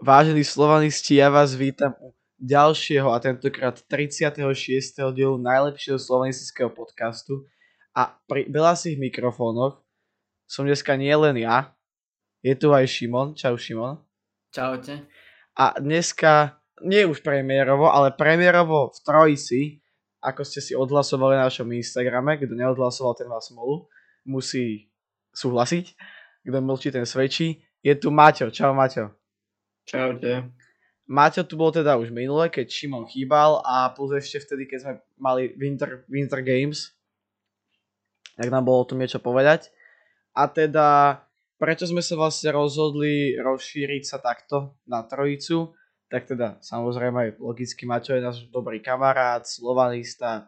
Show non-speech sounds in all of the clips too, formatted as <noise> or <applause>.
Vážení slovanisti, ja vás vítam u ďalšieho a tentokrát 36. dielu najlepšieho slovanistického podcastu a pri belasých mikrofónoch som dneska nie len ja, je tu aj Šimon. Čau Šimon. Čaute. A dneska, nie už premiérovo, ale premiérovo v trojici, ako ste si odhlasovali na našom Instagrame, kto neodhlasoval, ten vás smolu, musí súhlasiť, kto mlčí, ten svedčí. Je tu Maťo. Čau Maťo. Čaute. Maťo tu bol teda už minule, keď Šimon chýbal a plus ešte vtedy, keď sme mali Winter, Winter Games, tak nám bolo o tom niečo povedať. A teda, prečo sme sa vlastne rozhodli rozšíriť sa takto na trojicu, tak teda samozrejme aj logicky Maťo je náš dobrý kamarát, slovanista,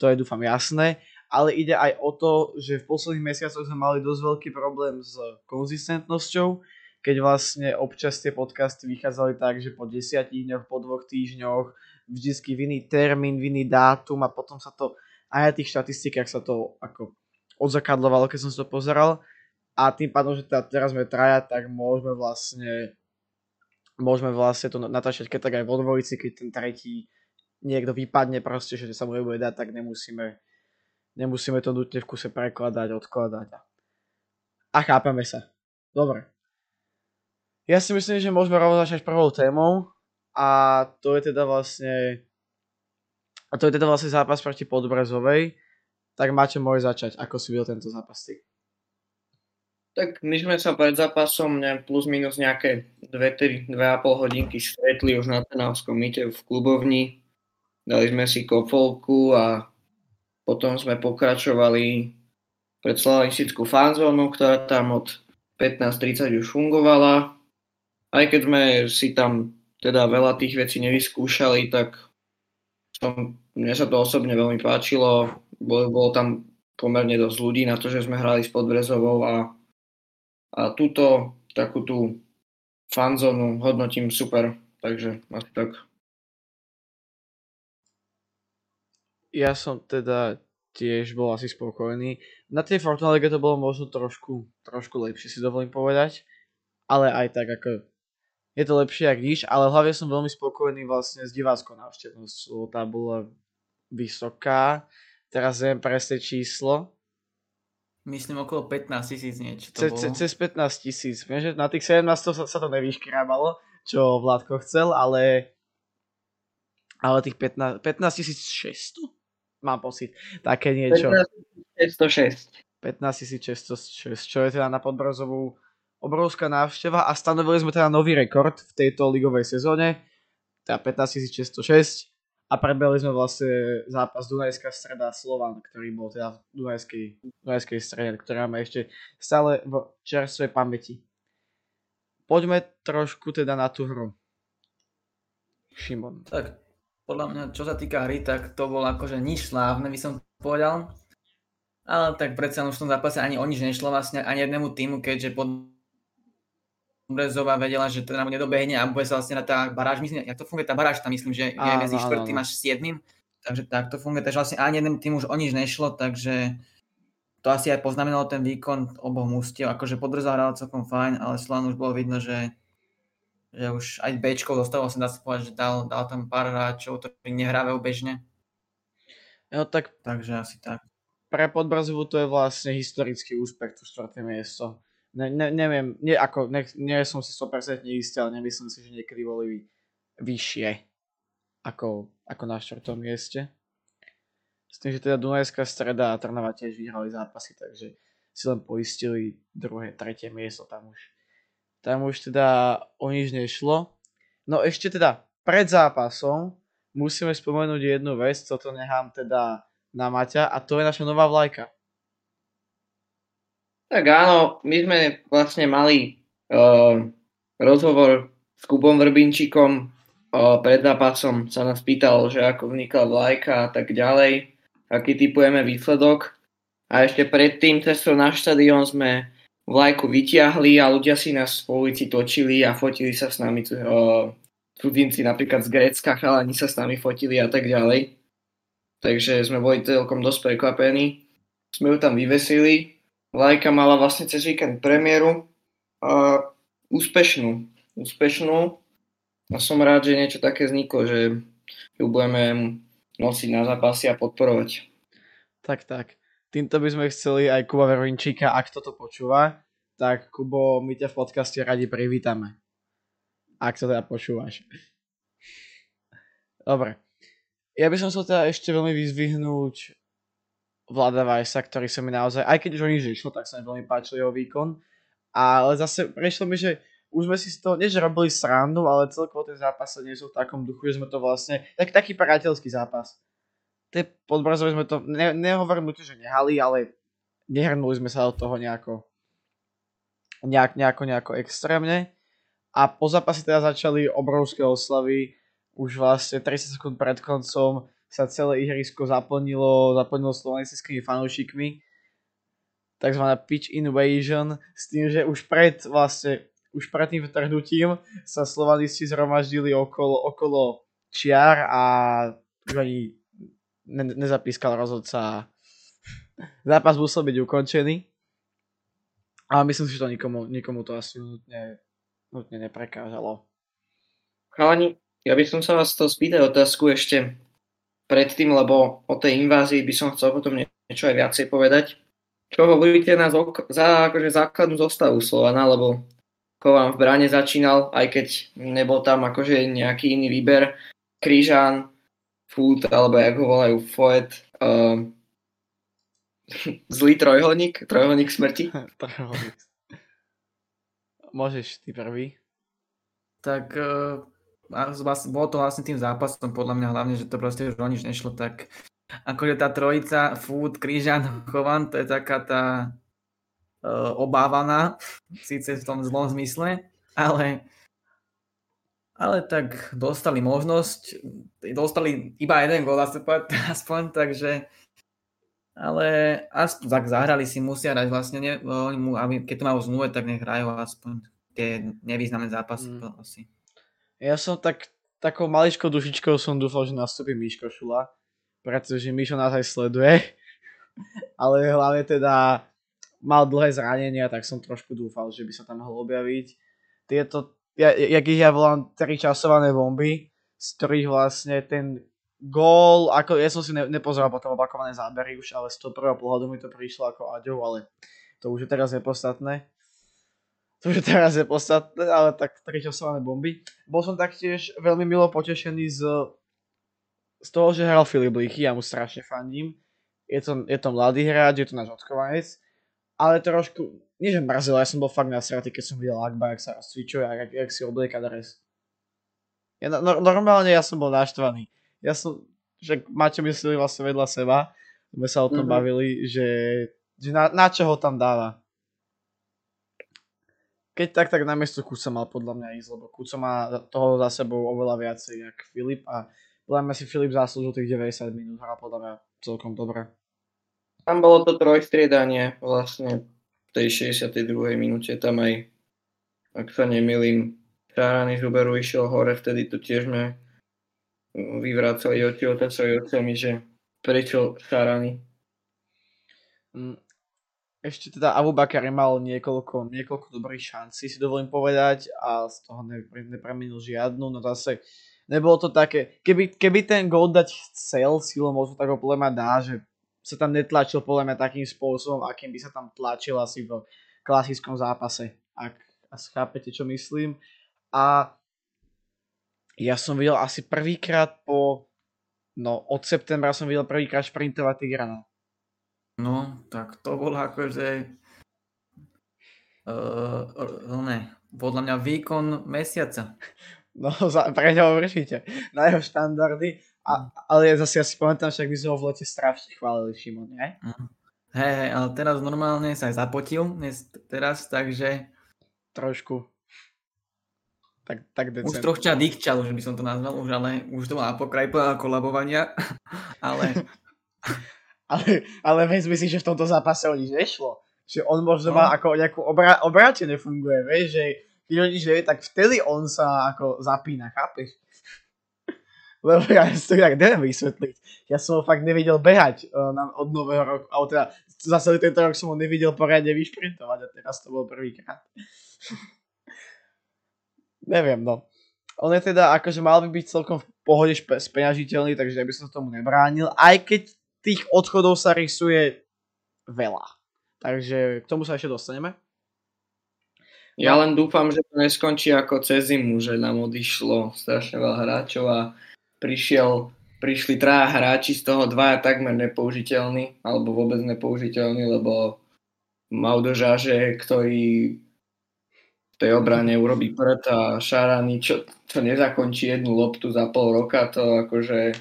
to je dúfam jasné, ale ide aj o to, že v posledných mesiacoch sme mali dosť veľký problém s konzistentnosťou, keď vlastne občas tie podcasty vychádzali tak, že po 10 dňoch, po dvoch týždňoch, vždycky v iný termín, v iný dátum a potom sa to aj na tých štatistikách sa to ako odzakadlovalo, keď som si to pozeral a tým pádom, že teda teraz sme traja, tak môžeme vlastne môžeme vlastne to natáčať keď tak aj vo dvojici, keď ten tretí niekto vypadne proste, že sa mu nebude dať, tak nemusíme nemusíme to nutne v kuse prekladať, odkladať. A chápeme sa. Dobre. Ja si myslím, že môžeme rovno začať prvou témou a to je teda vlastne a to je teda vlastne zápas proti Podbrezovej. Tak máte môj začať. Ako si videl tento zápas ty? Tak my sme sa pred zápasom ne, plus minus nejaké 2-3, 2,5 hodinky stretli už na Trnavskom mýte v klubovni. Dali sme si kofolku a potom sme pokračovali pred slavanistickú fanzónu, ktorá tam od 15.30 už fungovala aj keď sme si tam teda veľa tých vecí nevyskúšali, tak som, mne sa to osobne veľmi páčilo. Bolo, bolo tam pomerne dosť ľudí na to, že sme hrali s Podbrezovou a, a túto takú tú fanzónu hodnotím super, takže asi tak. Ja som teda tiež bol asi spokojný. Na tej League to bolo možno trošku, trošku lepšie si dovolím povedať, ale aj tak ako je to lepšie ako nič, ale hlavne som veľmi spokojný vlastne s diváckou návštevnosťou. Tá bola vysoká. Teraz neviem presne číslo. Myslím okolo 15 tisíc niečo to Ce, bolo. Cez 15 tisíc. Viem, že na tých 17 sa, sa to nevyškrábalo, čo Vládko chcel, ale ale tých 15, 15 600? Mám pocit. Také niečo. 15 606. 15 606, čo je teda na Podbrozovú obrovská návšteva a stanovili sme teda nový rekord v tejto ligovej sezóne, teda 15606 a prebeli sme vlastne zápas Dunajská streda Slovan, ktorý bol teda v Dunajskej, Dunajskej strede, ktorá máme ešte stále v čerstvej pamäti. Poďme trošku teda na tú hru. Šimon. Tak, podľa mňa, čo sa týka hry, tak to bolo akože nič slávne, by som povedal. Ale tak predsa v tom zápase ani o nič nešlo vlastne ani jednému týmu, keďže pod Brezová vedela, že to nám nedobehne a bude sa vlastne na tá baráž, myslím, jak to funguje tá baráž, tam myslím, že je medzi štvrtým až siedmým, takže tak to funguje, takže vlastne ani jedným tým už o nič nešlo, takže to asi aj poznamenalo ten výkon oboch mústiev, akože Podbrezová hrala celkom fajn, ale Slovan už bolo vidno, že, že už aj Bčko zostalo, sa dá sa povedať, že dal, dal tam pár hráčov, ktorí nehrávajú bežne. No tak, takže asi tak. Pre Podbrazovu to je vlastne historický úspech, to štvrté miesto ne, ne, neviem, nie, ako, ne, nie som si 100% istý, ale nemyslím si, že niekedy boli vyššie ako, ako na štvrtom mieste. S tým, že teda Dunajská streda a Trnava tiež vyhrali zápasy, takže si len poistili druhé, tretie miesto tam už. Tam už teda o nič nešlo. No ešte teda pred zápasom musíme spomenúť jednu vec, co to nechám teda na Maťa a to je naša nová vlajka. Tak áno, my sme vlastne mali uh, rozhovor s Kubom Vrbinčíkom uh, pred zápasom. Sa nás pýtal, že ako vznikla vlajka a tak ďalej, aký typujeme výsledok. A ešte predtým cestou na štadión sme vlajku vyťahli a ľudia si nás po ulici točili a fotili sa s nami. Uh, cudzinci napríklad z Grécka, chalani sa s nami fotili a tak ďalej. Takže sme boli celkom dosť prekvapení. Sme ju tam vyvesili Lajka mala vlastne cez víkend premiéru. Uh, úspešnú. Úspešnú. a som rád, že niečo také vzniklo, že ju budeme nosiť na zápasy a podporovať. Tak, tak. Týmto by sme chceli aj Kuba Verovinčíka, ak toto počúva, tak Kubo, my ťa v podcaste radi privítame. Ak to teda počúvaš. Dobre. Ja by som chcel teda ešte veľmi vyzvihnúť Vlada Vajsa, ktorý sa mi naozaj, aj keď už o nič išlo, tak sa mi veľmi páčil jeho výkon. Ale zase prešlo mi, že už sme si z toho, nie že robili srandu, ale celkovo ten zápas sa sú v takom duchu, že sme to vlastne, tak, taký priateľský zápas. Tie podbrazové sme to, ne, nehovorím že nehali, ale nehrnuli sme sa do toho nejako, nejak, nejako, nejako extrémne. A po zápase teda začali obrovské oslavy, už vlastne 30 sekúnd pred koncom sa celé ihrisko zaplnilo, zaplnilo slovenskými fanúšikmi. Takzvaná pitch invasion s tým, že už pred vlastne už pred tým vtrhnutím sa slovanisti zhromaždili okolo, okolo čiar a ani ne, nezapískal rozhodca. Zápas musel byť ukončený. Ale myslím si, že to nikomu, nikomu to asi nutne, nutne neprekážalo. Chalani, ja by som sa vás chcel spýtať otázku ešte predtým, lebo o tej invázii by som chcel potom niečo aj viacej povedať. Čo hovoríte na zok- za akože základnú zostavu Slovana, lebo Kovan v bráne začínal, aj keď nebol tam akože nejaký iný výber. Krížan, Food, alebo jak ho volajú, Foet, uh, <laughs> zlý trojholník, trojholník smrti. <laughs> trojholník. Môžeš ty prvý. Tak uh, bolo to vlastne tým zápasom, podľa mňa hlavne, že to proste už o nič nešlo, tak akože tá trojica, Food, Krížan, Chovan, to je taká tá uh, obávaná, síce v tom zlom zmysle, ale ale tak dostali možnosť, dostali iba jeden gól <laughs> aspoň, takže ale aspoň tak zahrali si, musia hrať vlastne, ne, oni mu, aby, keď to majú zmluve, tak nech hrajú aspoň tie nevýznamné zápasy. Mm. Asi. Ja som tak, takou maličkou dušičkou som dúfal, že nastúpi Miško Šula, pretože Mišo nás aj sleduje, <laughs> ale hlavne teda mal dlhé zranenia, tak som trošku dúfal, že by sa tam mohol objaviť. Tieto, ja, jak ich ja volám, tri časované bomby, z ktorých vlastne ten gól, ako ja som si ne, nepozeral potom opakované zábery už, ale z toho prvého pohľadu mi to prišlo ako Aďov, ale to už je teraz nepodstatné to už teraz je podstatné, ale tak časované bomby. Bol som taktiež veľmi milo potešený z, z toho, že hral Filip Lichy, ja mu strašne fandím. Je to, je to mladý hráč, je to náš odkovanec, ale trošku, nie že mrzelo, ja som bol fakt nasratý, keď som videl Akba, jak sa rozcvičuje a jak, jak si oblieka dres. Ja, no, normálne ja som bol naštvaný. Ja som, že Maťo mysleli vlastne vedľa seba, sme sa o tom mm-hmm. bavili, že, že na, na čo ho tam dáva keď tak, tak na miesto Kuca mal podľa mňa ísť, lebo Kuca má toho za sebou oveľa viacej, jak Filip a podľa mňa si Filip zaslúžil tých 90 minút, hra podľa mňa celkom dobre. Tam bolo to trojstriedanie vlastne v tej 62. minúte, tam aj, ak sa nemýlim, Šárany z Uberu išiel hore, vtedy to tiež sme vyvrácali oči otacovi očami, že prečo Šárany. Ešte teda Abu Bakari mal niekoľko, niekoľko dobrých šancí, si dovolím povedať, a z toho nepremenil žiadnu, no zase nebolo to také, keby, keby ten gol dať chcel silou možno tak ho podľa dá, že sa tam netlačil podľa mňa takým spôsobom, akým by sa tam tlačil asi v klasickom zápase, ak asi chápete, čo myslím. A ja som videl asi prvýkrát po, no od septembra som videl prvýkrát šprintovať Tigrana No, tak to bolo akože uh, ne, podľa mňa výkon mesiaca. No, <laughs> za, pre ňo určite. Na jeho štandardy. A, ale ja zase ja si pamätám, však by sme ho v lete strašne chválili, Šimon, nie? Uh, hej, hej, ale teraz normálne sa aj zapotil, dnes, teraz, takže... Trošku. Tak, tak decent. Už trošku dýkčal, už by som to nazval, už, ale už to má pokraj kolabovania, <laughs> ale... <laughs> ale, ale vezmi si, že v tomto zápase o nič nešlo. Že on možno no. má ako nejakú obra- obrátené funguje, vieš, že keď o nič nevie, tak vtedy on sa ako zapína, chápeš? <laughs> Lebo ja si to inak neviem vysvetliť. Ja som ho fakt nevidel behať uh, na, od nového roku, alebo teda za celý tento rok som ho nevidel poriadne vyšprintovať a teraz to bol prvýkrát. <laughs> neviem, no. on je teda akože mal by byť celkom v pohode špe- speňažiteľný, takže ja by som tomu nebránil, aj keď tých odchodov sa rysuje veľa. Takže k tomu sa ešte dostaneme. Ja len dúfam, že to neskončí ako cez zimu, že nám odišlo strašne veľa hráčov a prišiel, prišli traja hráči, z toho dvaja takmer nepoužiteľní, alebo vôbec nepoužiteľní, lebo Maudo ktorý v tej obrane urobí prd a Šarany, čo, čo nezakončí jednu loptu za pol roka, to akože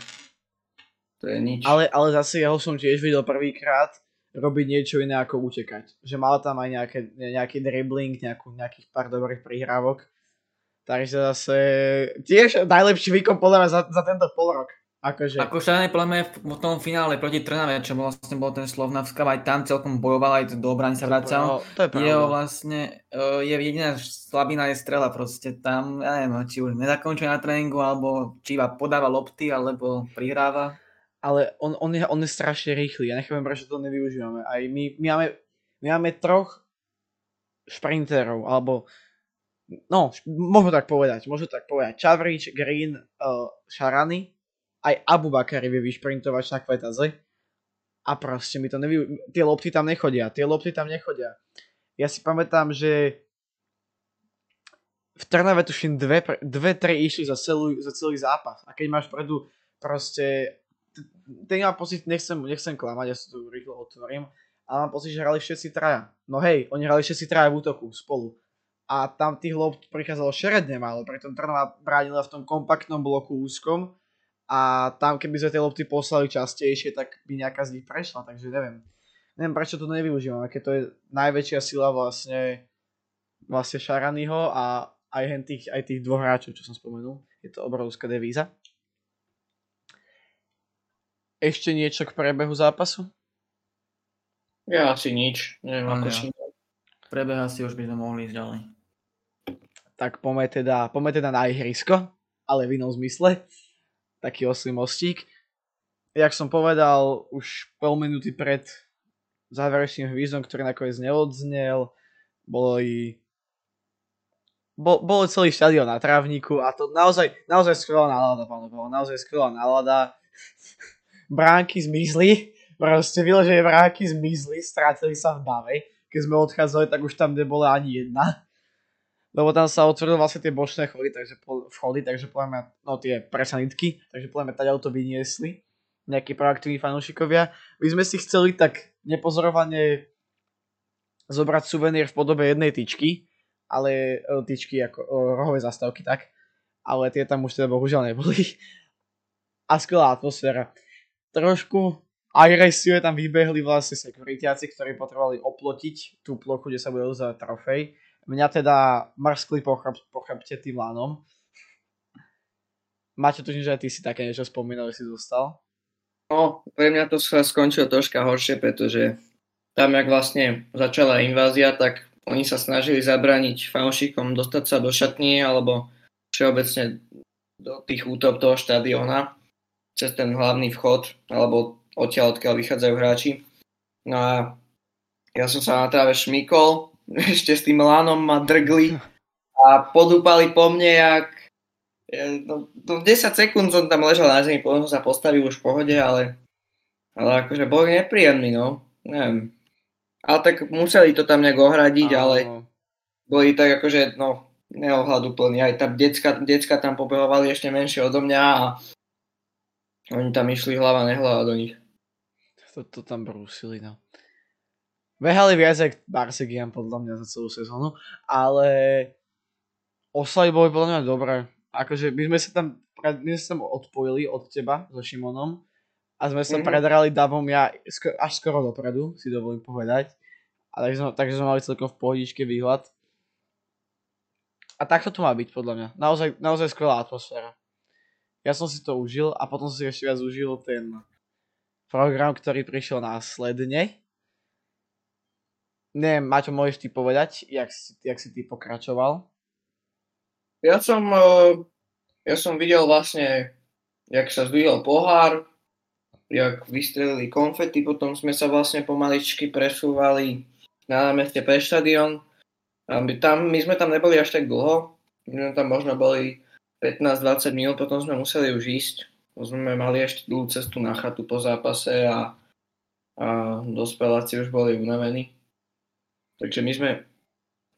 to je nič. Ale, ale zase jeho som tiež videl prvýkrát robiť niečo iné ako utekať. Že mal tam aj nejaké, nejaký dribbling, nejakú, nejakých pár dobrých prihrávok. Takže zase tiež najlepší výkon podľa mňa za, za tento pol rok. Akože. Ako Šarany podľa mňa v tom finále proti Trnave, čo vlastne bol ten Slovnavska, aj tam celkom bojoval, aj do obrany sa vracal. To je pravda. Jeho vlastne, uh, je jediná slabina je strela proste tam, ja neviem, či už nezakončuje na tréningu, alebo či iba podáva lopty, alebo prihráva ale on, on, je, on je strašne rýchly. Ja nechápem, prečo to nevyužívame. Aj my, my, máme, my máme troch šprinterov, alebo no, môžu tak povedať, môžu tak povedať. Čavrič, Green, uh, Šarany, aj Abu Bakari vie vyšprintovať na kvetaze. A proste mi to nevy... Tie lopty tam nechodia, tie lopty tam nechodia. Ja si pamätám, že v Trnave tuším dve, dve tri išli za, celú, za celý zápas. A keď máš predu proste ten mám pocit, nechcem, nechcem klamať, ja sa tu rýchlo otvorím, ale mám pocit, že hrali všetci traja. No hej, oni hrali všetci traja v útoku spolu. A tam tých lob prichádzalo šeredne málo, preto Trnava bránila v tom kompaktnom bloku úzkom a tam keby sme tie lopty poslali častejšie, tak by nejaká z nich prešla, takže neviem. Neviem, prečo to nevyužívame, keď to je najväčšia sila vlastne, vlastne Šaranyho a aj, tých, aj tých dvoch hráčov, čo som spomenul. Je to obrovská devíza. Ešte niečo k prebehu zápasu? Ja asi nič. Neviem, No, ako ja. si... Prebeh asi už by sme mohli ísť ďalej. Tak poďme teda, poďme teda na ihrisko, ale v inom zmysle. Taký oslý mostík. Jak som povedal, už pol minúty pred záverečným hvízdom, ktorý nakoniec neodznel, boli bol, bol celý štadión na trávniku a to naozaj, naozaj skvelá nálada, pán Pavel, naozaj skvelá nálada. Bránky zmizli, proste vyložené bránky zmizli, strátili sa v dave. Keď sme odchádzali, tak už tam nebola ani jedna. Lebo tam sa otvorili vlastne tie bočné chody, takže vchody, takže podľa no tie presanitky, takže podľa mňa tady to vyniesli nejakí proaktívni fanúšikovia. My sme si chceli tak nepozorovane zobrať suvenír v podobe jednej tyčky, ale e, tyčky ako o, rohové zastávky tak, ale tie tam už teda bohužiaľ neboli. A skvelá atmosféra trošku agresívne tam vybehli vlastne sekuritiaci, ktorí potrebovali oplotiť tú plochu, kde sa bude uzdávať trofej. Mňa teda mrskli po, chrb, po chrbte tým lánom. Máte tuším, že aj ty si také niečo spomínal, že si zostal. No, pre mňa to sa skončilo troška horšie, pretože tam, jak vlastne začala invázia, tak oni sa snažili zabrániť fanúšikom dostať sa do šatní alebo všeobecne do tých útop toho štadióna cez ten hlavný vchod alebo odtiaľ, odkiaľ vychádzajú hráči. No a ja som sa na tráve šmykol, <laughs> ešte s tým lánom ma drgli a podúpali po mne, jak no, no 10 sekúnd som tam ležal na zemi, potom som sa postavil už v pohode, ale, ale akože boli nepríjemní, no. Neviem. Ale tak museli to tam nejak ohradiť, ale boli tak akože, no, neohľadu plný. Aj tam decka, decka tam pobehovali ešte menšie odo mňa a oni tam išli hlava nehlava do nich. To, to tam brúsili, no. Behali viac jak Barsegian podľa mňa za celú sezónu, ale oslavy boli podľa mňa dobré. Akože my sme sa tam, my sme sa tam odpojili od teba so Šimonom a sme sa Mhm. predrali davom ja sk- až skoro dopredu, si dovolím povedať. A takže, sme- takže sme mali celkom v pohodičke výhľad. A takto to má byť podľa mňa. Naozaj, naozaj skvelá atmosféra. Ja som si to užil a potom si ešte viac užil ten program, ktorý prišiel následne. Neviem, Maťo, môžeš ty povedať, jak si, jak si ty pokračoval? Ja som, eh, ja som videl vlastne, jak sa zdvihol pohár, jak vystrelili konfety, potom sme sa vlastne pomaličky presúvali na námestie pre štadión. Tam, my sme tam neboli až tak dlho, my sme tam možno boli 15-20 minút, potom sme museli už ísť. Sme mali ešte dlhú cestu na chatu po zápase a, a dospeláci už boli unavení. Takže my sme,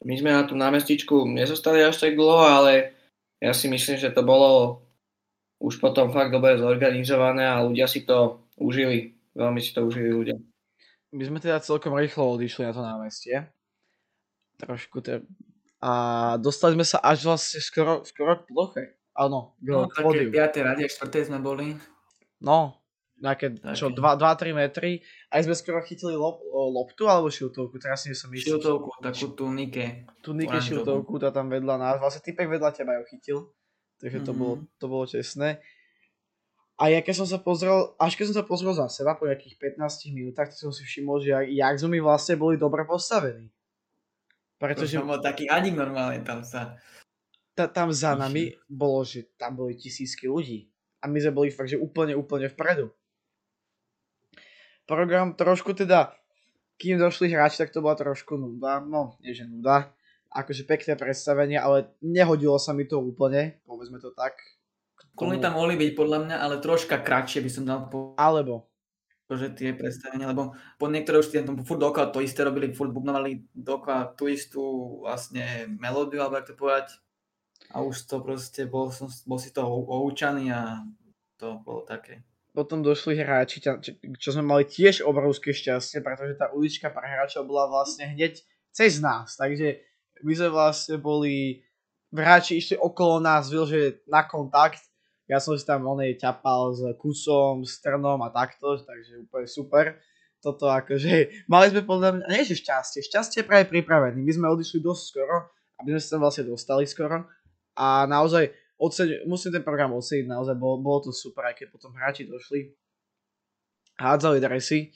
my sme na tú námestičku nezostali až tak dlho, ale ja si myslím, že to bolo už potom fakt dobre zorganizované a ľudia si to užili. Veľmi si to užili ľudia. My sme teda celkom rýchlo odišli na to námestie. Trošku te... A dostali sme sa až vlastne skoro, skoro k ploche. Áno, no, také 5. rade, 4. sme boli. No, nejaké, čo, 2-3 metry. Aj sme skoro chytili lop, loptu alebo šiltovku, teraz nie som istý. Šiltovku, takú tú Nike. Tú Nike šiltovku, tá tam vedľa nás. Vlastne typek vedľa teba ju chytil. Takže to, mm-hmm. bolo, to bolo čestné. A ja keď som sa pozrel, až keď som sa pozrel za seba po nejakých 15 minútach, tak som si všimol, že jak, jak sme vlastne boli dobre postavení. Pretože... To bol taký adik normálne tam sa... Ta, tam za nami bolo, že tam boli tisícky ľudí. A my sme boli fakt, že úplne, úplne vpredu. Program trošku teda, kým došli hráči, tak to bola trošku nuda. No, nie že nuda. Akože pekné predstavenie, ale nehodilo sa mi to úplne, povedzme to tak. Kľudne tam mohli byť podľa mňa, ale troška kratšie by som dal po... Alebo, že tie predstavenia, lebo po niektoré už tam furt dokola to isté robili, furt bubnovali dokola tú istú vlastne melódiu, alebo jak to povedať. A už to proste, bol, som, bol si to oučaný a to bolo také. Potom došli hráči, čo sme mali tiež obrovské šťastie, pretože tá ulička pre hráčov bola vlastne hneď cez nás, takže my sme vlastne boli, hráči išli okolo nás, že na kontakt ja som si tam onej ťapal s kusom, s trnom a takto, takže úplne super. Toto akože, <laughs> mali sme podľa mňa, nie že šťastie, šťastie práve pripravený. My sme odišli dosť skoro, aby sme sa tam vlastne dostali skoro. A naozaj, oceň, musím ten program oceniť, naozaj bolo, bolo to super, aj keď potom hráči došli, hádzali dresy,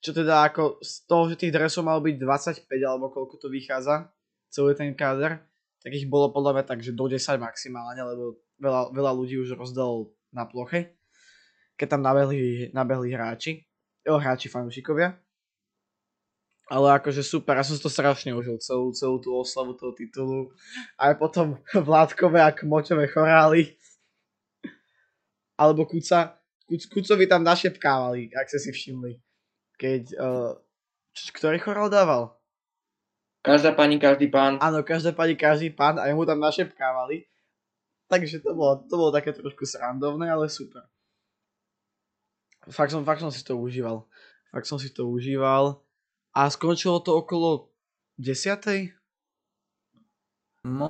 čo teda ako z toho, že tých dresov malo byť 25 alebo koľko to vychádza, celý ten káder, tak ich bolo podľa mňa tak, že do 10 maximálne, lebo veľa, veľa ľudí už rozdal na ploche, keď tam nabehli, nabehli hráči, jo, hráči fanúšikovia. Ale akože super, ja som to strašne užil, celú, celú tú oslavu toho titulu. Aj potom <laughs> vládkové a kmočové chorály. Alebo Kuca, Kuc, Kucovi tam našepkávali, ak ste si všimli. Keď, uh, č- ktorý chorál dával? Každá pani, každý pán. Áno, každá pani, každý pán a mu tam našepkávali. Takže to bolo, to bolo také trošku srandovné, ale super. Fakt som, fakt som si to užíval. Fakt som si to užíval. A skončilo to okolo 10. No,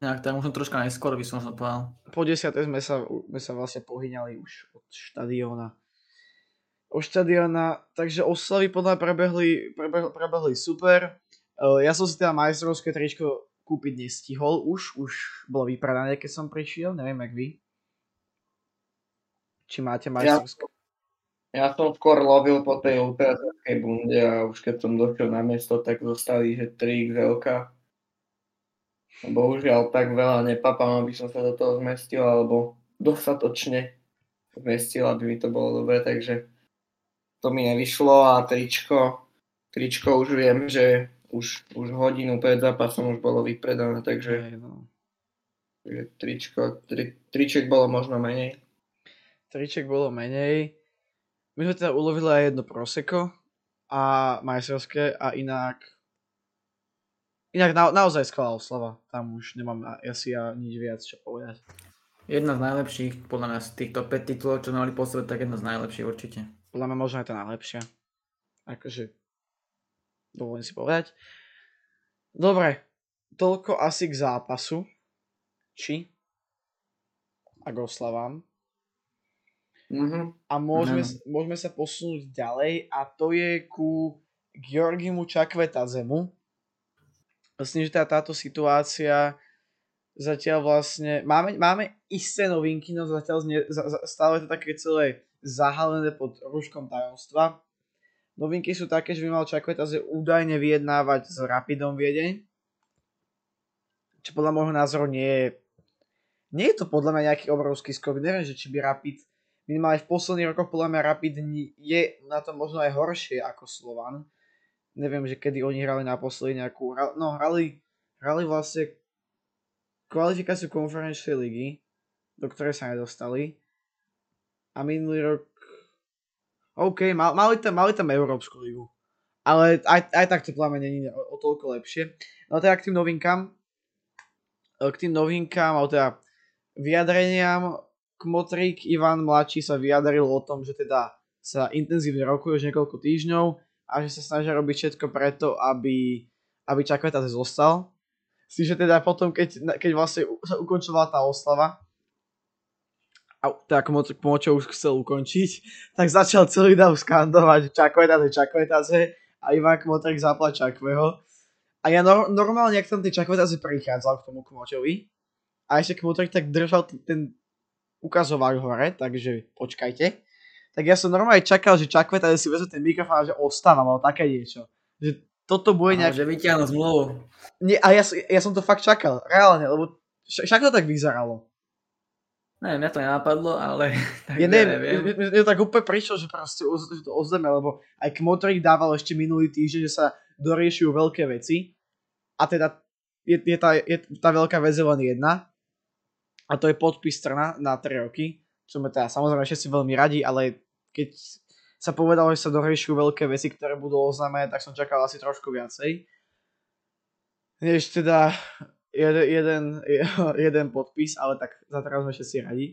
nejak tak možno troška neskôr by som povedal. Po 10. sme sa, sme sa vlastne pohyňali už od štadióna. Od štadióna, takže oslavy podľa prebehli, prebehli, prebehli super. Ja som si teda majstrovské tričko kúpiť nestihol už, už bolo vypredané, keď som prišiel, neviem jak vy. Či máte majstrovské? Ja, ja som skôr lovil po tej ultraterskej bunde a už keď som došiel na miesto, tak zostali, že 3 XL. Bohužiaľ tak veľa nepapám, aby som sa do toho zmestil, alebo dostatočne zmestil, aby mi to bolo dobre, takže to mi nevyšlo a tričko, tričko už viem, že už, už hodinu pred zápasom už bolo vypredané, takže, Aj, no. takže tričko, tri, triček bolo možno menej. Triček bolo menej. My sme teda ulovili aj jedno proseko a majstrovské a inak inak na, naozaj skvelá oslava. Tam už nemám asi ja nič viac čo povedať. Jedna z najlepších, podľa mňa z týchto 5 titulov, čo mali posledať, tak jedna z najlepších určite. Podľa mňa možno aj tá najlepšia. Akože dovolím si povedať. Dobre, toľko asi k zápasu. Či? A k oslavám. Mm-hmm. A môžeme, mm-hmm. môžeme sa posunúť ďalej a to je ku Georgimu Čakvetazemu. Myslím, že tá, táto situácia zatiaľ vlastne, máme, máme isté novinky, no zatiaľ zne, za, za, stále to také celé zahalené pod rúškom tajomstva. Novinky sú také, že by mal Čakvetaz údajne vyjednávať s Rapidom Viedeň. Čo podľa môjho názoru nie je... Nie je to podľa mňa nejaký obrovský skok. Neviem, že či by Rapid... Minimálne v posledných rokoch podľa mňa Rapid je na to možno aj horšie ako Slovan. Neviem, že kedy oni hrali naposledy nejakú... No, hrali, hrali vlastne kvalifikáciu konferenčnej ligy, do ktorej sa nedostali. A minulý rok... OK, mal, mali, tam, mali tam Európsku ligu. Ale aj, aj tak to pláme není o, o toľko lepšie. No teda k tým novinkám. E, k tým novinkám, ale teda vyjadreniam Kmotrík Ivan mladší sa vyjadril o tom, že teda sa intenzívne rokuje už niekoľko týždňov a že sa snažia robiť všetko preto, aby, aby Čakveta zostal. Si, že teda potom, keď, keď vlastne sa ukončovala tá oslava, teda Kmočo už chcel ukončiť, tak začal celý dáv skandovať Čakvetaze, Čakvetaze a Ivan Kmotrík zapla Čakveho. A ja no, normálne, ak tam tie Čakvetaze prichádzal k tomu Kmočovi, a ešte Kmotrík tak držal ten ukazoval hore, takže počkajte. Tak ja som normálne čakal, že Čakveta si vezme ten mikrofón a že ostáva, alebo také niečo. Že toto bude nejak... Že vyťahnu zmluvu. Nie, a ja, ja som to fakt čakal, reálne, lebo však to tak vyzeralo. Ne, mňa to nenapadlo, ale... <laughs> Tak ja neviem, mne to tak úplne prišlo, že proste že to ozleme, lebo aj Kmotrik dával ešte minulý týždeň, že sa doriešujú veľké veci. A teda je, je, tá, je tá veľká vec len jedna a to je podpis Trna na 3 roky, čo sme teda samozrejme všetci veľmi radi, ale keď sa povedalo, že sa doriešu veľké veci, ktoré budú oznámené, tak som čakal asi trošku viacej. Než teda jeden, jeden, <laughs> jeden podpis, ale tak za teraz sme všetci radi.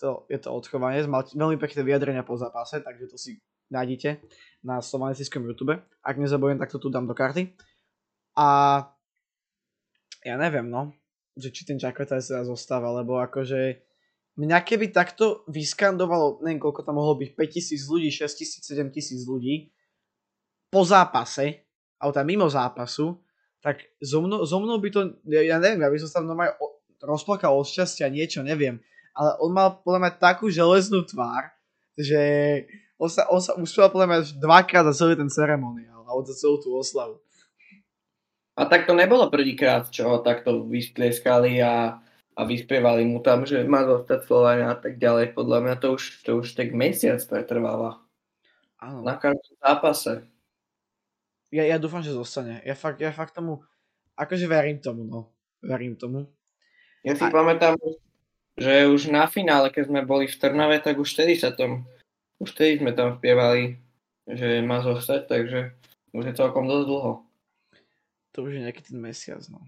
To, je to odchovanie, mal veľmi pekné vyjadrenia po zápase, takže to si nájdete na slovaniciskom YouTube. Ak nezabudnem, tak to tu dám do karty. A ja neviem, no že či ten Čakota sa zostáva, lebo akože mňa keby takto vyskandovalo, neviem koľko tam mohlo byť, 5000 ľudí, 6000, 7000 ľudí po zápase, alebo tam mimo zápasu, tak so mnou, so mnou by to, ja, ja neviem, ja by som sa normálne rozplakal od šťastia, niečo, neviem. Ale on mal podľa mňa takú železnú tvár, že on sa, on sa uspel podľa mňa dvakrát za celý ten ceremoniál, alebo za celú tú oslavu. A tak to nebolo prvýkrát, čo ho takto vystlieskali a, a vyspievali mu tam, že má zostať Slovania a tak ďalej. Podľa mňa to už, to už tak mesiac pretrváva. Áno. Na každom zápase. Ja, ja dúfam, že zostane. Ja fakt, ja fakt tomu, akože verím tomu, no. Verím tomu. Ja si a... pamätám, že už na finále, keď sme boli v Trnave, tak už vtedy sa tom, už vtedy sme tam spievali, že má zostať, takže už je celkom dosť dlho to už je nejaký ten mesiac, no.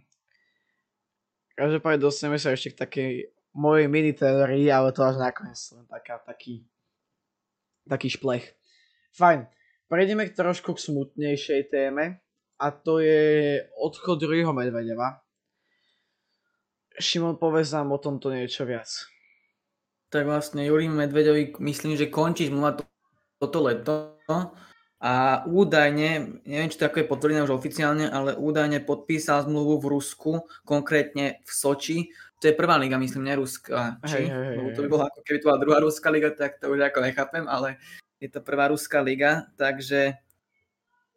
Každopádne dostaneme sa ešte k takej mojej mini teórii, ale to až nakoniec len taká, taký, taký šplech. Fajn, prejdeme k trošku k smutnejšej téme a to je odchod druhého Medvedeva. Šimon, povedz nám o tomto niečo viac. Tak vlastne Jurím Medvedovi myslím, že končí zmluva toto leto a údajne, neviem, či to ako je potvrdené už oficiálne, ale údajne podpísal zmluvu v Rusku, konkrétne v Soči. To je prvá liga, myslím, ne Ruska. Či? Hej, hej, hej. To by bola ako keby to bola druhá ruská liga, tak to už ako nechápem, ale je to prvá ruská liga, takže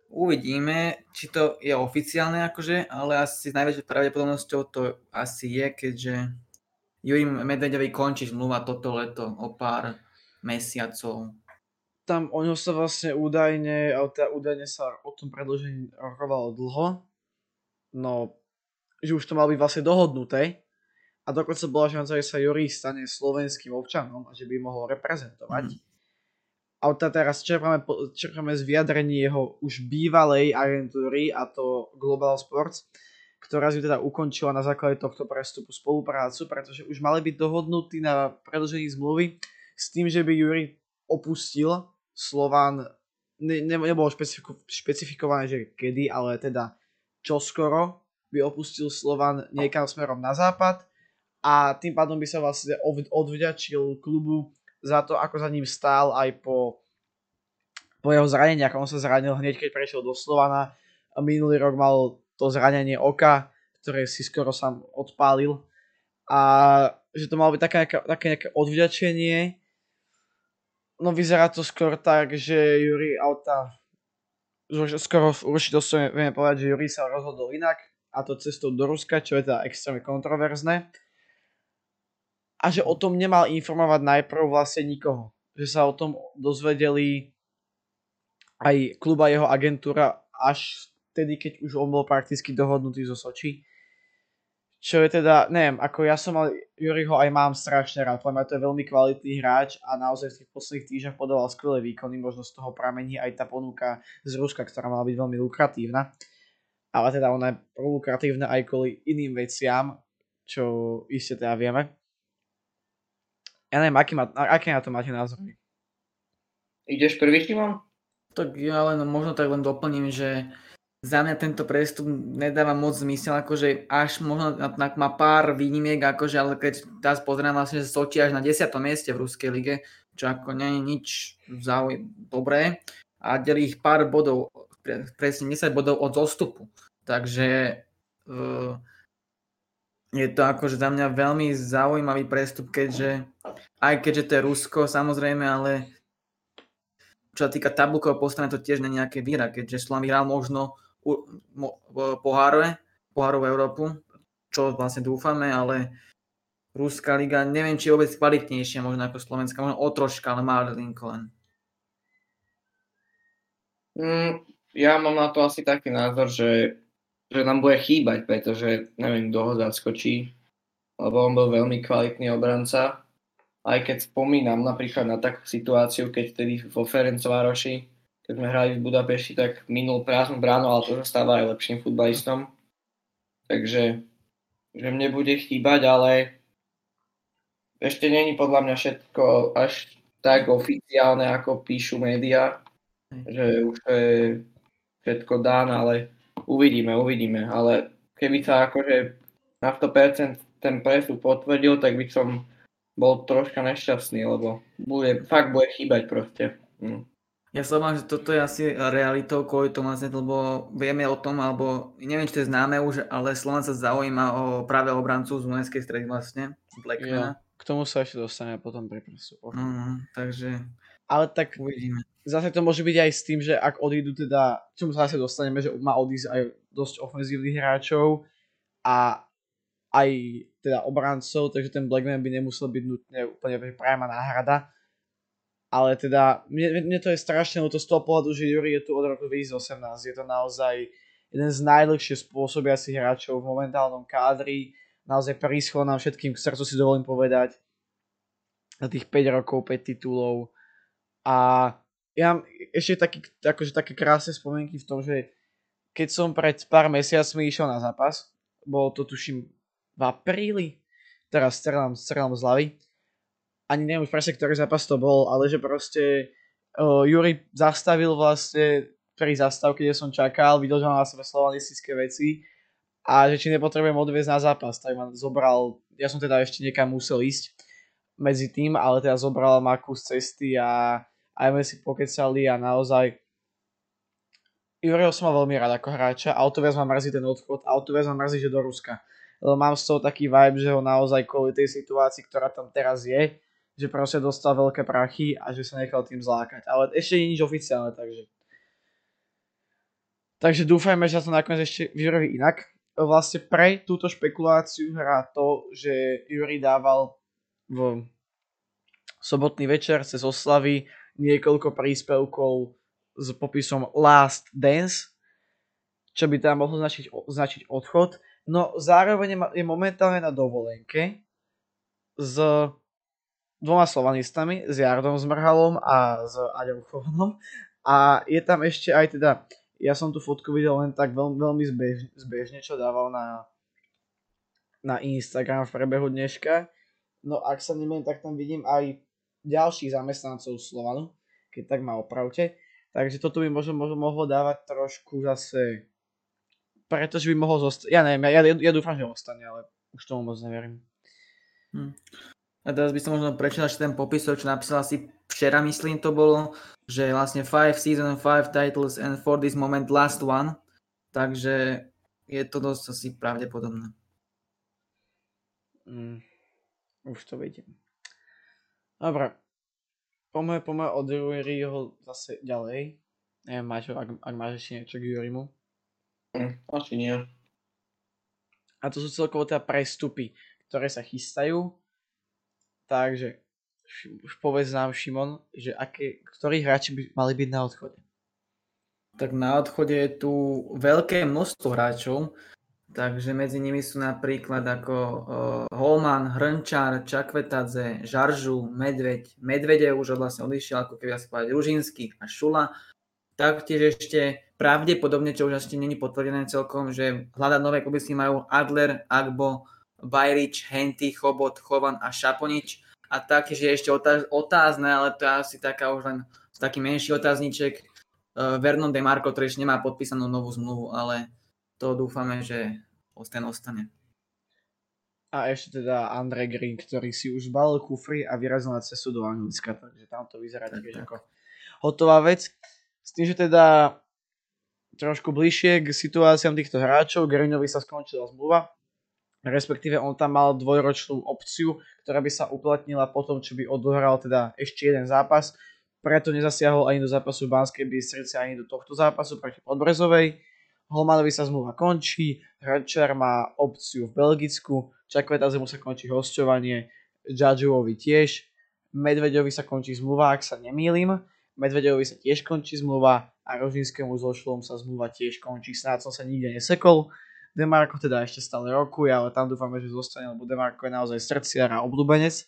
uvidíme, či to je oficiálne akože, ale asi s najväčšou pravdepodobnosťou to asi je, keďže Juri Medvedevi končí zmluva toto leto o pár mesiacov tam o ňom sa vlastne údajne, teda údajne sa o tom predložení rokovalo dlho, no, že už to malo byť vlastne dohodnuté a dokonca bola šanca, že sa Juri stane slovenským občanom a že by mohol reprezentovať. Mm. A teraz čerpáme, čerpáme z vyjadrení jeho už bývalej agentúry a to Global Sports, ktorá si teda ukončila na základe tohto prestupu spoluprácu, pretože už mali byť dohodnutí na predlžení zmluvy s tým, že by Juri opustil Slovan, ne, ne, nebolo špecifiko, špecifikované, že kedy, ale teda čoskoro by opustil Slovan niekam smerom na západ a tým pádom by sa vlastne odvďačil klubu za to, ako za ním stál aj po, po jeho zraneniach. On sa zranil hneď, keď prešiel do Slovana. Minulý rok mal to zranenie oka, ktoré si skoro sám odpálil. A že to malo byť také, také nejaké odvďačenie No vyzerá to skôr tak, že Juri Auta skoro určite vieme povedať, že Juri sa rozhodol inak a to cestou do Ruska, čo je teda extrémne kontroverzné. A že o tom nemal informovať najprv vlastne nikoho. Že sa o tom dozvedeli aj kluba jeho agentúra až vtedy, keď už on bol prakticky dohodnutý zo Soči. čo je teda, neviem, ako ja som mal, Juriho aj mám strašne rád, podľa to je veľmi kvalitný hráč a naozaj v tých posledných týždňoch podával skvelé výkony, možno z toho pramení aj tá ponuka z Ruska, ktorá mala byť veľmi lukratívna. Ale teda ona je lukratívna aj kvôli iným veciam, čo iste teda vieme. Ja neviem, aký, má, aký na to máte názor? Ideš prvý, Šimon? Tak ja len možno tak len doplním, že za mňa tento prestup nedáva moc zmysel, akože až možno má pár výnimiek, akože, ale keď teraz pozriem vlastne, že Soči až na 10. mieste v Ruskej lige, čo ako nie je nič zauj- dobré a delí ich pár bodov, presne 10 bodov od zostupu. Takže uh, je to akože za mňa veľmi zaujímavý prestup, keďže aj keďže to je Rusko samozrejme, ale čo sa týka tabulkového postavenia, to tiež nie nejaké výra, keďže Slav vyhral možno pohárove, pohárov Európu, čo vlastne dúfame, ale Ruská liga, neviem, či je vôbec kvalitnejšia možno ako Slovenská, možno o troška, ale má linko len. Mm, ja mám na to asi taký názor, že, že nám bude chýbať, pretože neviem, kto ho zaskočí, lebo on bol veľmi kvalitný obranca. Aj keď spomínam napríklad na takú situáciu, keď tedy vo Ferencvároši keď sme hrali v Budapešti, tak minul prázdnu bránu, ale to sa stáva aj lepším futbalistom. Takže že mne bude chýbať, ale ešte není podľa mňa všetko až tak oficiálne, ako píšu médiá, že už to je všetko dáne, ale uvidíme, uvidíme. Ale keby sa akože na 100% ten presup potvrdil, tak by som bol troška nešťastný, lebo bude, fakt bude chýbať proste. Hm. Ja sa obávam, že toto je asi realitou kvôli tomu, lebo vieme o tom, alebo neviem, či to je známe už, ale Slovan sa zaujíma o práve obrancu z Dunajskej stredy vlastne, Blackmana. Ja, k tomu sa ešte dostaneme potom pri prestupoch. Uh, takže ale tak uvidíme. Zase to môže byť aj s tým, že ak odídu teda, čomu sa zase dostaneme, že má odísť aj dosť ofenzívnych hráčov a aj teda obrancov, takže ten Blackman by nemusel byť nutne úplne priama náhrada ale teda, mne, mne to je strašne to z toho pohľadu, že Juri je tu od roku 2018. Je to naozaj jeden z najdlhšie spôsobiacich hráčov v momentálnom kádri. Naozaj príschol nám všetkým k srdcu si dovolím povedať. Na tých 5 rokov, 5 titulov. A ja mám ešte taký, akože také krásne spomienky v tom, že keď som pred pár mesiacmi išiel na zápas, bolo to tuším v apríli, teraz strelám, strelám z hlavy, ani neviem už presne, ktorý zápas to bol, ale že proste uh, Juri zastavil vlastne pri zastávke, kde som čakal, videl, že mám na sebe slovanistické veci a že či nepotrebujem odviezť na zápas, tak ma zobral, ja som teda ešte niekam musel ísť medzi tým, ale teda zobral ma kus cesty a aj sme si pokecali a naozaj Juriho som mal veľmi rád ako hráča a o to viac ma mrzí ten odchod a o to viac ma mrzí, že do Ruska. Lebo mám z toho taký vibe, že ho naozaj kvôli tej situácii, ktorá tam teraz je, že proste dostal veľké prachy a že sa nechal tým zlákať. Ale ešte nie nič oficiálne, takže... Takže dúfajme, že sa to nakoniec ešte vyroví inak. Vlastne pre túto špekuláciu hrá to, že Juri dával v sobotný večer cez oslavy niekoľko príspevkov s popisom Last Dance, čo by tam mohlo značiť, značiť odchod. No zároveň je momentálne na dovolenke z dvoma slovanistami, s Jardom Zmrhalom a s Chovanom. A je tam ešte aj teda, ja som tú fotku videl len tak veľmi, veľmi zbež, zbežne, čo dával na, na Instagram v prebehu dneška. No ak sa nemýlim, tak tam vidím aj ďalších zamestnancov Slovanu, keď tak ma opravte. Takže toto by možno, možno mohlo dávať trošku zase, pretože by mohol zostať, ja neviem, ja, ja, ja dúfam, že ostane, ale už tomu moc neverím. Hm. A teraz by som možno prečítal ten popis, čo napísal asi včera, myslím to bolo, že vlastne 5 season, 5 titles and for this moment last one. Takže je to dosť asi pravdepodobné. Mm, už to vidím. Dobre. Poďme, poďme od Juriho zase ďalej. Neviem, máš, ak, ak máš ešte niečo k Jurimu. Mm, asi nie. A to sú celkovo teda prestupy, ktoré sa chystajú Takže už povedz nám, Šimon, že aké, ktorí hráči by mali byť na odchode? Tak na odchode je tu veľké množstvo hráčov. Takže medzi nimi sú napríklad ako Holman, Hrnčar, Čakvetadze, Žaržu, Medveď. Medvede už vlastne odišiel, ako keby asi povedať Ružinský a Šula. Taktiež ešte pravdepodobne, čo už ešte není potvrdené celkom, že hľadať nové kluby si majú Adler, Agbo, Bajrič, Henty, Chobot, Chovan a Šaponič. A taktiež je ešte otázne, ale to je asi taká už len taký menší otázniček. Uh, Vernon DeMarco, ktorý ešte nemá podpísanú novú zmluvu, ale to dúfame, že ten ostane. A ešte teda Andre Green, ktorý si už balil kufry a vyrazil na cestu do Anglicka, takže tam to vyzerá tak, tiež ako hotová vec. S tým, že teda trošku bližšie k situáciám týchto hráčov, Greenovi sa skončila zmluva, respektíve on tam mal dvojročnú opciu, ktorá by sa uplatnila potom, čo by odohral teda ešte jeden zápas, preto nezasiahol ani do zápasu Banskej Bystrici, ani do tohto zápasu proti Podbrezovej Holmanovi sa zmluva končí, Hrčar má opciu v Belgicku, Čakvetazemu sa končí hostovanie, Džadžuovi tiež, Medveďovi sa končí zmluva, ak sa nemýlim, Medveďovi sa tiež končí zmluva a Rožinskému so Šlom sa zmluva tiež končí, snáď som sa nikde nesekol. Demarko teda ešte stále rokuje, ale tam dúfame, že zostane, lebo Demarko je naozaj srdciar a obľúbenec.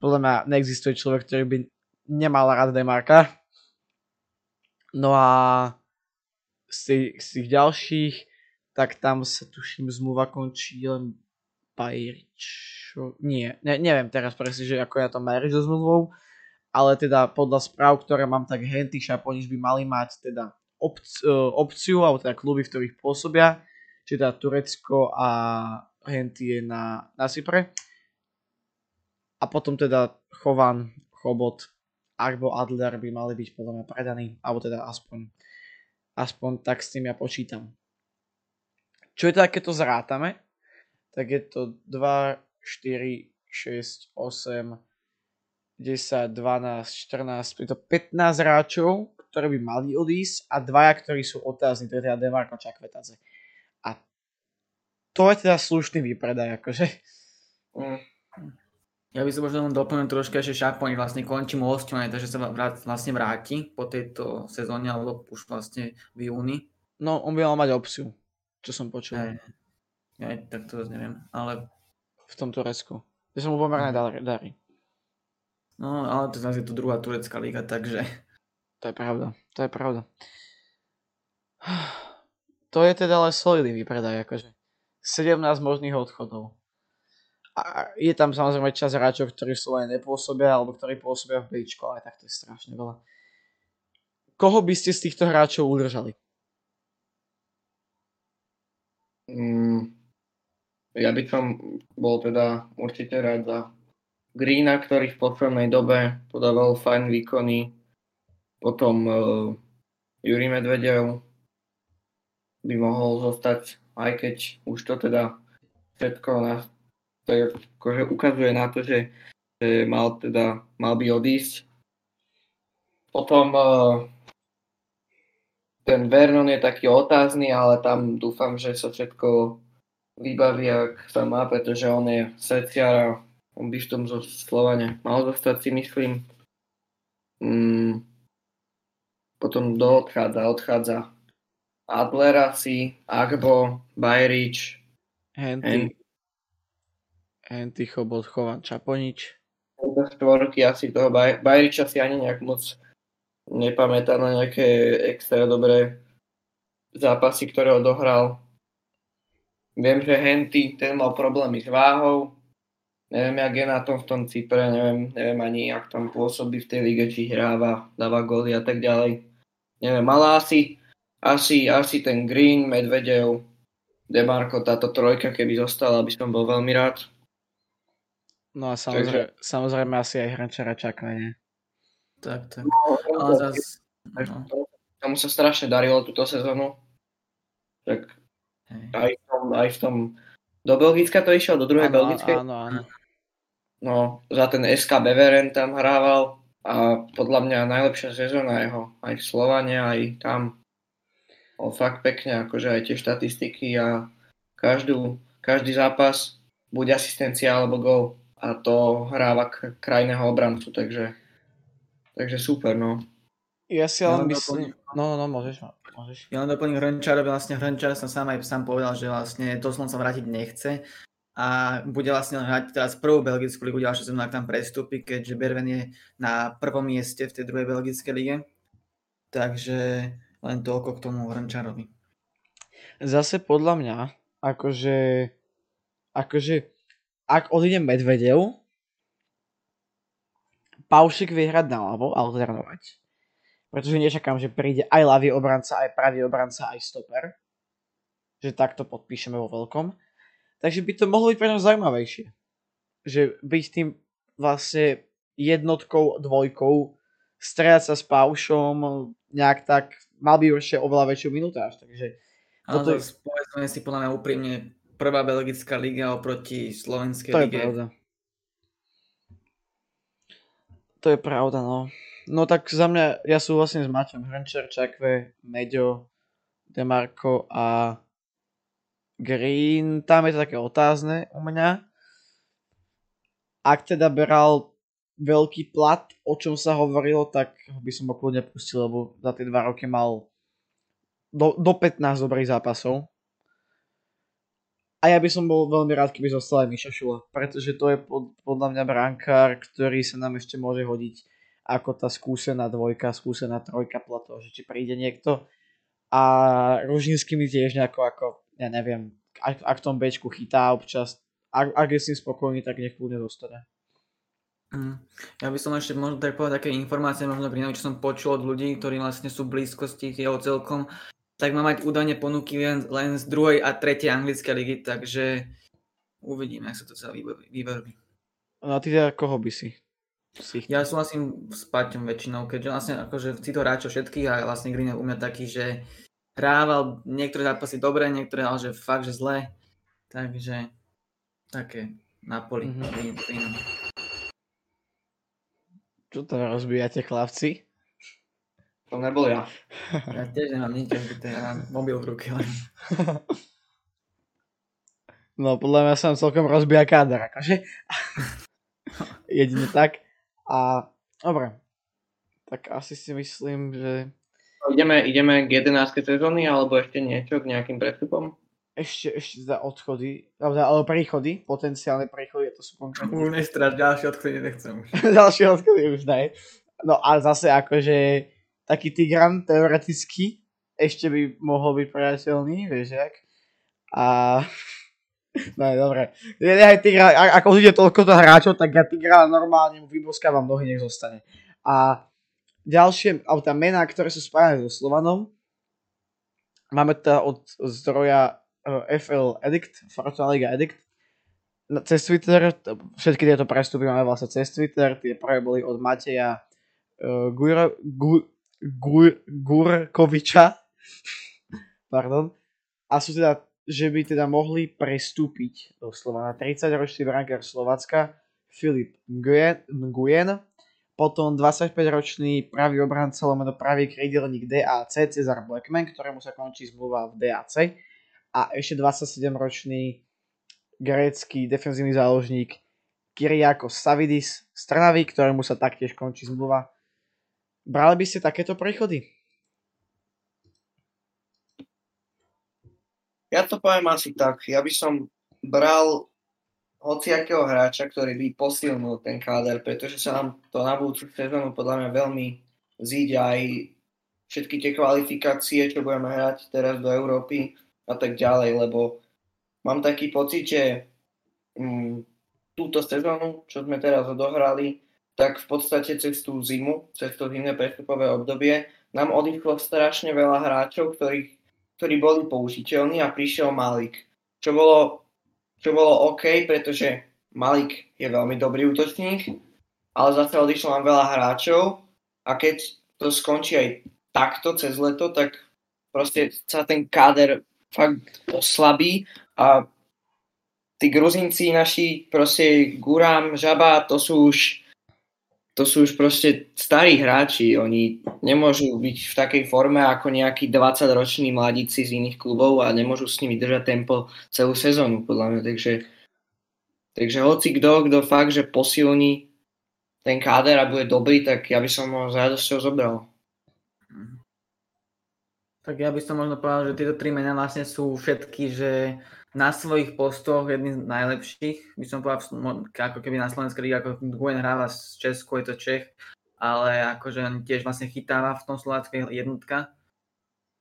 Podľa mňa neexistuje človek, ktorý by nemal rád Demarka. No a z tých, z tých ďalších, tak tam sa tuším zmluva končí len Bajričo... Nie, ne, neviem teraz presne, že ako ja to Bajrič so zmluvou, ale teda podľa správ, ktoré mám, tak Henty Šaponič by mali mať teda opci- e, opciu, alebo teda kluby, v ktorých pôsobia, či teda Turecko a Henty je na, na Cypre. A potom teda Chovan, Chobot, Arbo Adler by mali byť podľa mňa predaní, alebo teda aspoň Aspoň tak s tým ja počítam. Čo je to, keď to zrátame? Tak je to 2, 4, 6, 8, 10, 12, 14, je to 15 hráčov, ktorí by mali odísť a dvaja, ktorí sú otázni, to je teda Demarko Čakvetaze. A to je teda slušný výpredaj, akože. Mm. Ja by som možno len doplnil troška ešte Šapoň, vlastne končí mu hostovanie, takže sa vlastne vráti po tejto sezóne, alebo už vlastne v júni. No, on by mal mať opciu, čo som počul. Aj, aj tak to neviem, ale... V tom Turecku. Ja som mu pomerne darí. No, ale to zase je to druhá turecká liga, takže... To je pravda, to je pravda. <sighs> To je teda ale solidný výpredaj, akože. 17 možných odchodov. A je tam samozrejme čas hráčov, ktorí sú len nepôsobia, alebo ktorí pôsobia v Bčko, ale tak to je strašne veľa. Koho by ste z týchto hráčov udržali? Mm, ja by som bol teda určite rád za Greena, ktorý v poslednej dobe podával fajn výkony. Potom uh, Juri Medvedev by mohol zostať, aj keď už to teda všetko na to akože ukazuje na to, že, že mal, teda, mal by odísť. Potom uh, ten Vernon je taký otázny, ale tam dúfam, že sa všetko vybaví, ak sa má, pretože on je srdciar a on by v tom zo Slovane mal zostať si myslím. Mm, potom do odchádza, odchádza Adler asi, Agbo, Bajrič, Henty. Henty, Chobot, Chovan, Čaponič. Do štvorky asi toho Baj- Bajriča si ani nejak moc nepamätá na nejaké extra dobré zápasy, ktoré odohral. Viem, že Henty, ten mal problémy s váhou. Neviem, jak je na tom v tom Cypre, neviem, neviem ani, jak tam pôsobí v tej lige, či hráva, dáva góly a tak ďalej. Neviem, ale asi, asi, asi ten Green, Medvedev, Demarko, táto trojka, keby zostala, by som bol veľmi rád. No a samozrejme, Takže... samozrejme asi aj Hrančara čaká, nie? Tak, tak. No, Ale zas... No. Tomu sa strašne darilo túto sezónu. Tak aj v tom, aj v tom... Do Belgicka to išiel? Do druhej Belgickej? Áno, áno. No, za ten SK Beveren tam hrával a podľa mňa najlepšia sezóna jeho. Aj v Slovane, aj tam. O fakt pekne, akože aj tie štatistiky a každú, každý zápas buď asistencia alebo gol a to hráva krajného obrancu, takže, takže super, no. Ja si Ja ale len myslím... No, no, no, môžeš, môžeš. Ja len doplním Hrnčárovi, vlastne Hrnčár som sám aj sám povedal, že vlastne to sa vrátiť nechce a bude vlastne hrať teraz prvú belgickú ligu ďalšiu sezónu, ak tam prestúpi, keďže Berven je na prvom mieste v tej druhej belgickej lige. Takže len toľko k tomu Hrnčárovi. Zase podľa mňa, akože... Akože... Ak odíde Medvedev, Paušik vie hrať naľavo, alternovať. Pretože nečakám, že príde aj ľavý obranca, aj pravý obranca, aj stoper. Že takto podpíšeme vo veľkom. Takže by to mohlo byť pre nás zaujímavejšie. Že byť tým vlastne jednotkou, dvojkou, strieľať sa s Paušom, nejak tak, mal by ešte oveľa väčšiu minutáž. Takže Ale Toto to je- povedzme si podľa mňa úprimne prvá belgická liga oproti slovenskej to je lige. pravda. To je pravda, no. No tak za mňa, ja súhlasím s Maťom. Hrnčer, Čakve, Meďo, Demarko a Green. Tam je to také otázne u mňa. Ak teda beral veľký plat, o čom sa hovorilo, tak by som ho kľudne pustil, lebo za tie dva roky mal do, do 15 dobrých zápasov. A ja by som bol veľmi rád, keby zostal aj Miša Šula, pretože to je pod, podľa mňa brankár, ktorý sa nám ešte môže hodiť ako tá skúsená dvojka, skúsená trojka toho, že či príde niekto. A Ružinský mi tiež nejako ako, ja neviem, ak, ak v tom Bčku chytá občas, ak, ak je s tým spokojný, tak nech kľudne zostane. Mm. Ja by som ešte možno tak povedať také informácie, možno pri čo som počul od ľudí, ktorí vlastne sú v blízkosti jeho celkom, tak má mať údajne ponuky len, len z druhej a tretej anglickej ligy, takže uvidíme, ako sa to celé vyverbí. No a ty teda koho by si? si? Ja súhlasím s Paťom väčšinou, keďže vlastne akože si to hráčov všetkých a vlastne Green je u mňa taký, že hrával niektoré zápasy dobre, niektoré ale že fakt, že zle. Takže také. Mhm. Green, Green. Čo to rozbíjate chlapci? To nebol ja. <laughs> Ja tiež nemám nič, ja mám mobil v ruke len. <laughs> No podľa mňa sa nám celkom rozbíja káder, akože. <laughs> Jedine tak. A dobre. Tak asi si myslím, že Ideme, ideme k 11. sezóny alebo ešte niečo k nejakým prestupom? ešte, ešte za odchody, alebo, alebo príchody, potenciálne príchody, to sú konkrétne. Už nestraš, ďalšie odchody nechcem už. Ďalšie odchody už ne. No a zase akože taký Tigran teoreticky ešte by mohol byť priateľný, vieš jak. A <laughs> no je dobre. Nechaj Tigra, ako ide toľko to hráčov, tak ja Tigra normálne mu vyboskávam nohy, nech zostane. A ďalšie, alebo tá mená, ktoré sú spájane so Slovanom, máme teda od zdroja eh, FL Edict, Fortuna Liga Edict, cez Twitter, všetky tieto prestupy máme vlastne cez Twitter, tie prvé boli od Mateja uh, Gura, Gu, Gur, Gurkoviča, pardon, a sú teda, že by teda mohli prestúpiť doslova. Na 30-ročný brankár Slovacka Filip Nguyen, potom 25-ročný pravý obranca lomeno pravý krídelník DAC Cezar Blackman, ktorému sa končí zmluva v DAC a ešte 27-ročný grécky defenzívny záložník Kyriakos Savidis z Trnavy, ktorému sa taktiež končí zmluva. Brali by ste takéto prechody? Ja to poviem asi tak. Ja by som bral hociakého hráča, ktorý by posilnil ten káder, pretože sa nám to na budúcu sezónu podľa mňa veľmi zíde aj všetky tie kvalifikácie, čo budeme hrať teraz do Európy a tak ďalej, lebo mám taký pocit, že mm, túto sezónu, čo sme teraz odohrali, tak v podstate cez tú zimu, cez to zimné prestupové obdobie, nám odišlo strašne veľa hráčov, ktorých ktorí boli použiteľní a prišiel Malik. Čo bolo, čo bolo OK, pretože Malik je veľmi dobrý útočník, ale zase odišlo nám veľa hráčov a keď to skončí aj takto cez leto, tak proste sa ten káder fakt oslabí a tí gruzinci naši, proste Guram, Žaba, to sú už to sú už proste starí hráči, oni nemôžu byť v takej forme ako nejakí 20-roční mladíci z iných klubov a nemôžu s nimi držať tempo celú sezónu, podľa mňa. Takže, takže hoci kto, kto fakt, že posilní ten káder a bude dobrý, tak ja by som ho s radosťou zobral. Tak ja by som možno povedal, že tieto tri mená vlastne sú všetky, že na svojich postoch jedný z najlepších. By som povedal, ako keby na Slovenskej líge, ako Gwen hráva z Česku, je to Čech, ale akože on tiež vlastne chytáva v tom slováckej jednotka.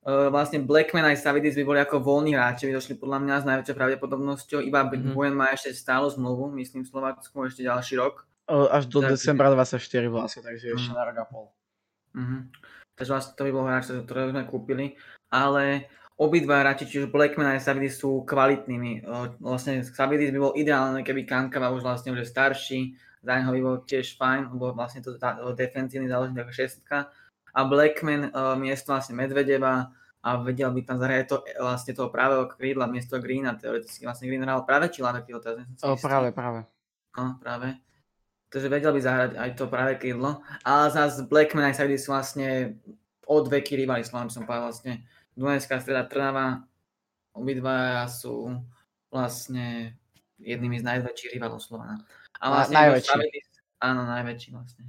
Uh, vlastne Blackman aj Savidis by boli ako voľní hráči, by došli podľa mňa s najväčšou pravdepodobnosťou. Iba mm-hmm. Gwen má ešte stálu zmluvu, myslím v Slovácku ešte ďalší rok. Uh, až do tak, decembra 24 vlastne, takže ešte mm. na rok a pol. Mm-hmm. Takže vlastne to by bol hráč, ktorý sme kúpili, ale obidva hráči, čiže Blackman a Savidis sú kvalitnými. Vlastne Savidis by bol ideálne, keby Kankava už vlastne už je starší, za neho by bol tiež fajn, lebo vlastne to defensívny záleží ako šestka. A Blackman uh, miesto vlastne Medvedeva a vedel by tam zahrať to, vlastne toho pravého krídla miesto Greena, teoreticky vlastne Green hral práve či ľavé krídlo, teraz o, práve, práve. No, práve. Takže vedel by zahrať aj to práve krídlo. Ale zase Blackman aj Savidis sú vlastne od veky rivali, som povedal vlastne. Dunajská streda Trnava, obidva sú vlastne jednými z najväčších rivalov Slovana. A vlastne Na, najväčší. Savidis, áno, najväčší vlastne.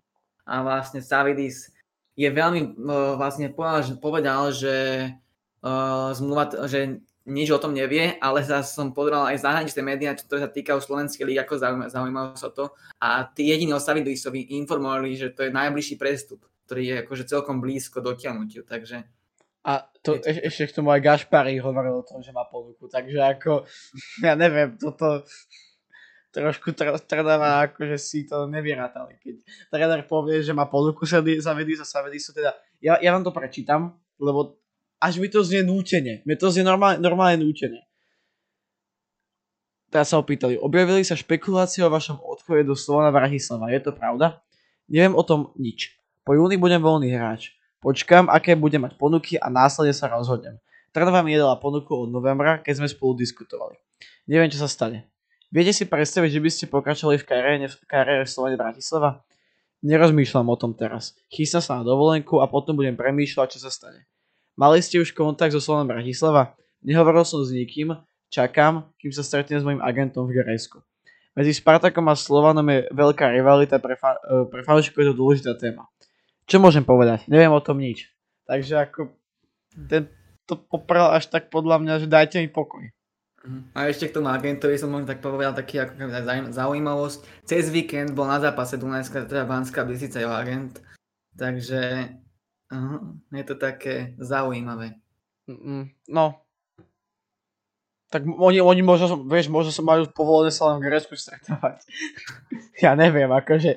A vlastne Savidis je veľmi uh, vlastne povedal, že, uh, zmluva, že nič o tom nevie, ale zase som pozeral aj zahraničné médiá, ktoré sa týkajú slovenskej lígy, ako zaujímalo sa to. A tí jediní o Savidisovi informovali, že to je najbližší prestup, ktorý je akože celkom blízko dotiahnutiu, takže... A to. E- ešte k tomu aj Gašpari hovoril o tom, že má ponuku, takže ako, <laughs> ja neviem, toto trošku Trnava akože si to nevyrátali. Keď tréner povie, že má ponuku sa zavedí sa Savedis, teda, ja, ja vám to prečítam, lebo až mi to znie nútene. Mi to znie normálne, normálne nútene. Teraz sa opýtali, objavili sa špekulácie o vašom odchode do Slovana Bratislava. Je to pravda? Neviem o tom nič. Po júni budem voľný hráč. Počkám, aké budem mať ponuky a následne sa rozhodnem. Trnava mi jedala ponuku od novembra, keď sme spolu diskutovali. Neviem, čo sa stane. Viete si predstaviť, že by ste pokračovali v kariére, v kariére v Slovane Bratislava? Nerozmýšľam o tom teraz. Chystám sa na dovolenku a potom budem premýšľať, čo sa stane. Mali ste už kontakt so Slovom Bratislava? Nehovoril som s nikým, čakám, kým sa stretnem s mojim agentom v Grécku. Medzi Spartakom a Slovanom je veľká rivalita, pre, fa- e, pre fanúšikov je to dôležitá téma. Čo môžem povedať? Neviem o tom nič. Takže ako ten to poprel až tak podľa mňa, že dajte mi pokoj. Mhm. A ešte k tomu agentovi som možno tak povedal taký ako zaujímavosť. Cez víkend bol na zápase Dunajská, teda Banská Bystrica jeho agent. Takže Aha, je to také zaujímavé. No. Tak oni, oni možno, vieš, možno sa majú povolené sa len v Grécku stretávať. <laughs> ja neviem, akože,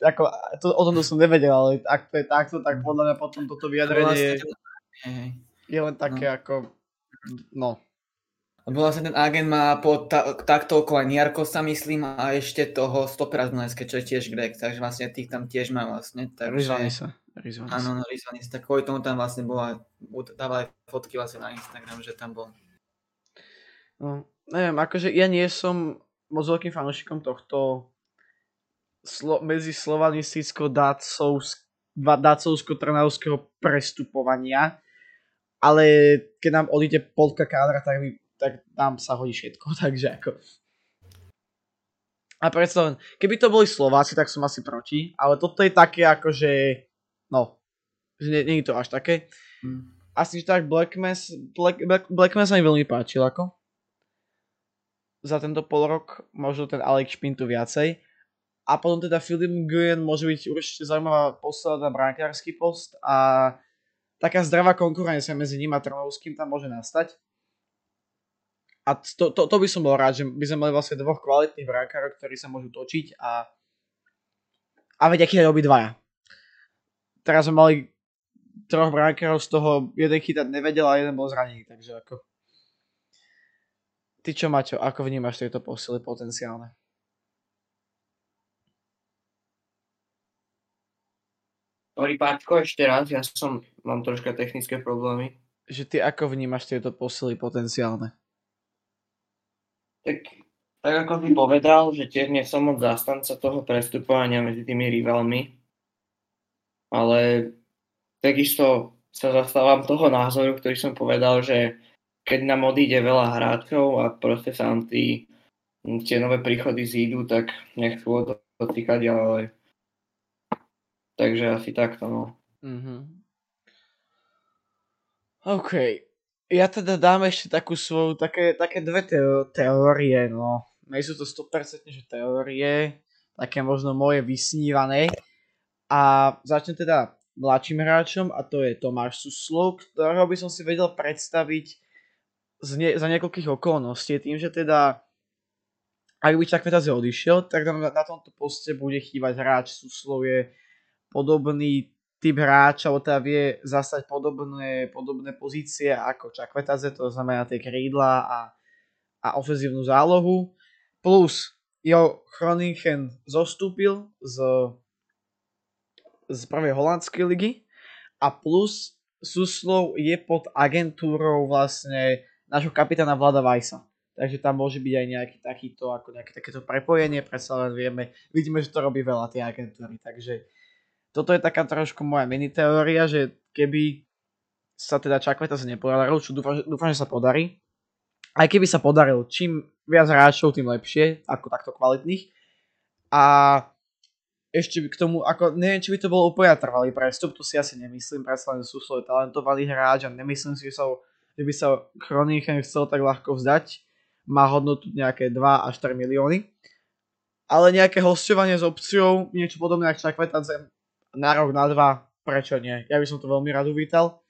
ako, to, o tom to som nevedel, ale ak to je takto, tak podľa mňa potom toto vyjadrenie vlastne, je len také no. ako, no. Lebo vlastne ten agent má pod ta, takto okolo Niarko sa myslím a ešte toho stopera z Dunajské, čo je tiež Grek, takže vlastne tých tam tiež má vlastne. Takže... sa. Rizvanis. Áno, no, Rizvanis. Tak kvôli tomu tam vlastne bola, dával aj fotky vlastne na Instagram, že tam bol. No, neviem, akože ja nie som moc veľkým fanúšikom tohto slo- medzi slovanisticko-dácovsko-trnavského prestupovania, ale keď nám odíde polka kádra, tak, my, tak nám sa hodí všetko, <laughs> takže ako... A predstavujem, keby to boli Slováci, tak som asi proti, ale toto je také ako, že No, že nie, nie je to až také. Hmm. Asi že tak Black Mass, Black, Black, Black Mass sa mi veľmi páčil ako. Za tento pol rok, možno ten Alex Špin tu viacej. A potom teda Philip Nguyen môže byť určite zaujímavá posledná na brankársky post a taká zdravá konkurencia medzi ním a Trnovským tam môže nastať. A to, to, to by som bol rád, že by sme mali vlastne dvoch kvalitných brankárov, ktorí sa môžu točiť a a aký je obidvaja teraz sme mali troch brankárov, z toho jeden chytať nevedel a jeden bol zranený, takže ako... Ty čo, Maťo, ako vnímaš tieto posily potenciálne? Sorry, Páťko, ešte raz, ja som, mám troška technické problémy. Že ty ako vnímaš tieto posily potenciálne? Tak, tak ako ty povedal, že tiež nie som moc zastanca toho prestupovania medzi tými rivalmi, ale takisto sa zastávam toho názoru, ktorý som povedal, že keď nám odíde veľa hráčov a proste sa nám tí, tie nové príchody zídu, tak nechcú dotýkať, ale takže asi takto, no. Mm-hmm. OK. Ja teda dám ešte takú svoju, také, také dve teo- teórie, no. Nie sú to 100% že teórie, také možno moje vysnívané. A začnem teda mladším hráčom a to je Tomáš Suslov, ktorého by som si vedel predstaviť z ne, za niekoľkých okolností, tým, že teda ak by Čakvetaze odišiel, tak na, na tomto poste bude chýbať hráč. Suslov je podobný typ hráča, alebo teda vie zastať podobné, podobné pozície ako Čakvetaze, to znamená tie krídla a, a ofenzívnu zálohu. Plus Jo Groningen zostúpil z, z prvej holandskej ligy a plus Suslov je pod agentúrou vlastne nášho kapitána Vlada Vajsa. Takže tam môže byť aj nejaký takýto, ako nejaké takéto prepojenie, predsa len vieme, vidíme, že to robí veľa tie agentúry, takže toto je taká trošku moja mini teória, že keby sa teda Čakveta nepodaril, čo dúfam, dúfam, že sa podarí. Aj keby sa podaril, čím viac hráčov, tým lepšie, ako takto kvalitných. A ešte k tomu, ako neviem, či by to bol úplne trvalý prestup, tu si asi nemyslím, predsa len sú svoj talentovaný hráč a nemyslím si, že, sa, že by sa Chronichen chcel tak ľahko vzdať. Má hodnotu nejaké 2 až 4 milióny. Ale nejaké hostovanie s opciou, niečo podobné ako Čakvetadze, na rok, na dva, prečo nie? Ja by som to veľmi rád uvítal.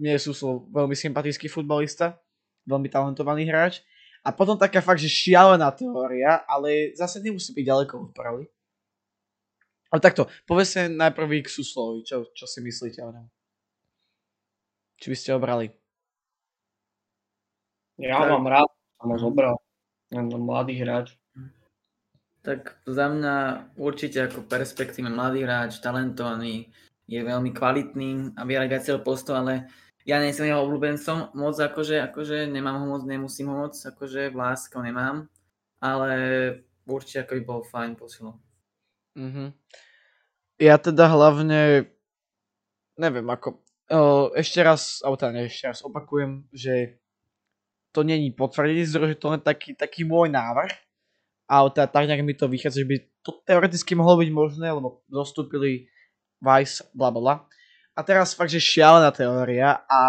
Mne sú veľmi sympatický futbalista, veľmi talentovaný hráč. A potom taká fakt, že šialená teória, ale zase nemusí byť ďaleko od pravdy. Ale takto, povedzte najprv k Suslovi, čo, čo si myslíte o ňom? Či by ste ho brali? Ja tak. mám rád, som ho zobral. Mladý hráč. Tak za mňa určite ako perspektívny mladý hráč, talentovaný, je veľmi kvalitný a aj celý postov, ale ja nie som jeho obľúbencom moc, akože, akože nemám ho moc, nemusím ho moc, akože v láske nemám, ale určite ako by bol fajn posilom. Mm-hmm. Ja teda hlavne, neviem ako, ešte raz, alebo teda ešte raz opakujem, že to není potvrdený zdroj, že to je taký, taký môj návrh, teda tak nejak mi to vychádza, že by to teoreticky mohlo byť možné, lebo zostúpili Vice, bla bla. A teraz fakt, že šialená teória a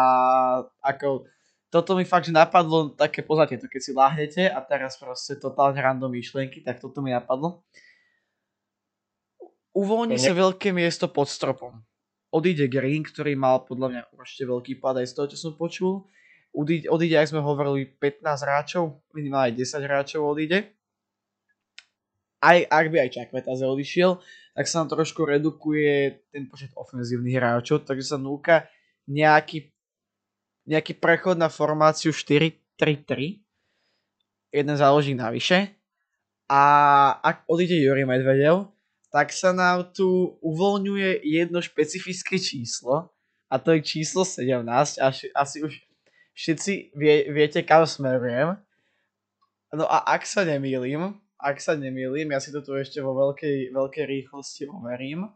ako toto mi fakt, že napadlo také, poznáte to, keď si láhnete a teraz proste totálne random myšlienky, tak toto mi napadlo. Uvoľní sa veľké miesto pod stropom. Odíde Green, ktorý mal podľa mňa určite veľký pad aj z toho, čo som počul. Odíde, odíde ak sme hovorili, 15 hráčov, minimálne 10 hráčov odíde aj ak by aj Čakvetaze odišiel, tak sa nám trošku redukuje ten počet ofenzívnych hráčov, takže sa núka nejaký, nejaký prechod na formáciu 4-3-3, jeden záložník navyše a ak odíde Juri Medvedev, tak sa nám tu uvoľňuje jedno špecifické číslo a to je číslo 17 a asi už všetci vie, viete kam smerujem. No a ak sa nemýlim, ak sa nemýlim, ja si to tu ešte vo veľkej, veľkej rýchlosti overím,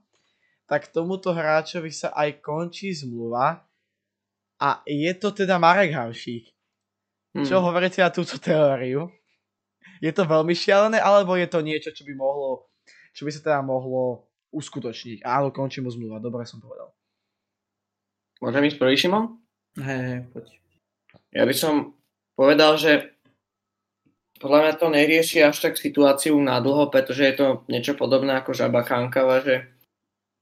tak tomuto hráčovi sa aj končí zmluva a je to teda Marek Havšík. Hmm. Čo hovoríte na túto teóriu? Je to veľmi šialené, alebo je to niečo, čo by mohlo, čo by sa teda mohlo uskutočniť? Áno, končí mu zmluva, dobre som povedal. Môžem ísť prvý, Šimon? Hej, hej, poď. Ja by som povedal, že podľa mňa to nerieši až tak situáciu na dlho, pretože je to niečo podobné ako žaba Chankava, že,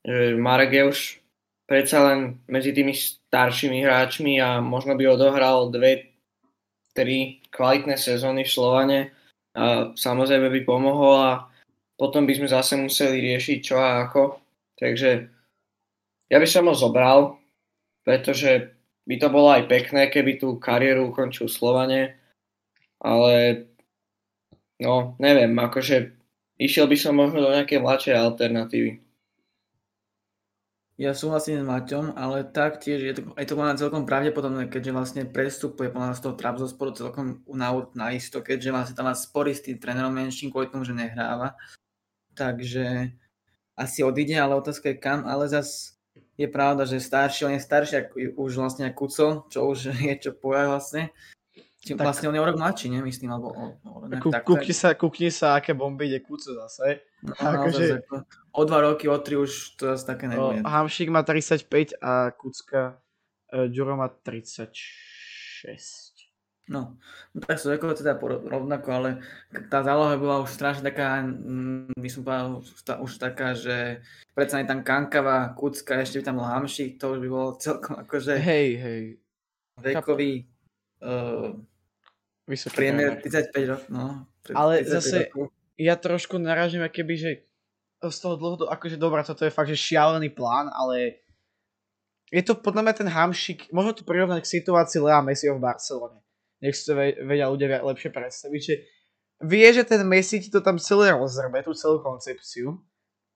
že Marek je už predsa len medzi tými staršími hráčmi a možno by odohral dve, tri kvalitné sezóny v Slovane a samozrejme by pomohol a potom by sme zase museli riešiť čo a ako. Takže ja by som ho zobral, pretože by to bolo aj pekné, keby tú kariéru ukončil Slovane, ale No, neviem, akože išiel by som možno do nejakej mladšej alternatívy. Ja súhlasím s Maťom, ale taktiež je to, je to celkom pravdepodobné, keďže vlastne prestupuje podľa z toho Trabzosporu celkom na, na isto, keďže vlastne tam má spory s tým trénerom menším kvôli tomu, že nehráva. Takže asi odíde, ale otázka je kam, ale zas je pravda, že starší, je starší ako už vlastne Kuco, čo už <laughs> je čo povedať vlastne. Tak, vlastne on je o rok mladší, nemyslím, alebo o, o Kú, tak, kúkni, sa, kúkni sa, aké bomby ide kúco zase. No, <laughs> akože, zase, o dva roky, o tri už to zase také nebude. No, Hamšík má 35 a Kucka Uh, Juro má 36. No, no tak sú ako teda rovnako, ale tá záloha bola už strašne taká, by som povedal, už taká, že predsa je tam Kankava, Kucka, ešte by tam Hamšik, to už by bolo celkom akože hej, hej. vekový uh, priemer 35 rokov, no. Ale zase rokov. ja trošku narážim, keby, že z toho dlhodobo, akože dobrá, toto je fakt, že šialený plán, ale je to podľa mňa ten Hamšik, možno to prirovnať k situácii Lea Messiho v Barcelone nech si to vedia ľudia lepšie predstaviť, že vie, že ten Messi ti to tam celé rozrbe, tú celú koncepciu,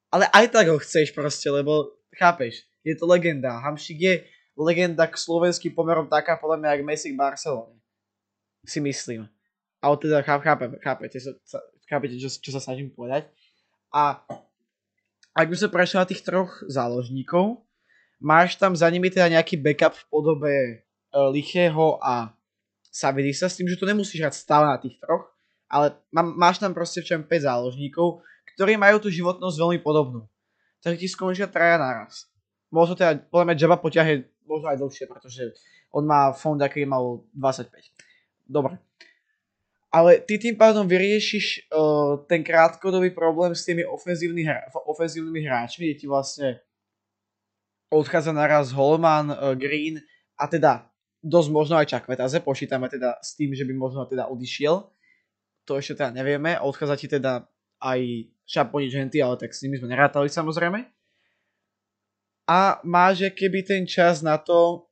ale aj tak ho chceš proste, lebo chápeš, je to legenda. Hamšik je legenda k slovenským pomerom taká podľa mňa, jak Messi k Barcelone. Si myslím. Ale teda chápete, chápete, chápete čo, čo sa snažím povedať. A ak by sme prešli na tých troch záložníkov, máš tam za nimi teda nejaký backup v podobe uh, Lichého a sa s tým, že to nemusíš hrať stále na tých troch, ale má, máš tam proste v čom 5 záložníkov, ktorí majú tú životnosť veľmi podobnú. Takže ti skončia traja naraz. Možno teda, podľa mňa Jabba poťahne možno aj dlhšie, pretože on má fond, aký mal 25. Dobre. Ale ty tým pádom vyriešiš uh, ten krátkodobý problém s tými ofenzívny hra- ofenzívnymi hráčmi, kde ti vlastne odchádza naraz Holman, uh, Green a teda dosť možno aj Čakvetaze, počítame teda s tým, že by možno teda odišiel. To ešte teda nevieme, odchádza ti teda aj Šaponič Henty, ale tak s nimi sme nerátali samozrejme. A máže keby ten čas na to,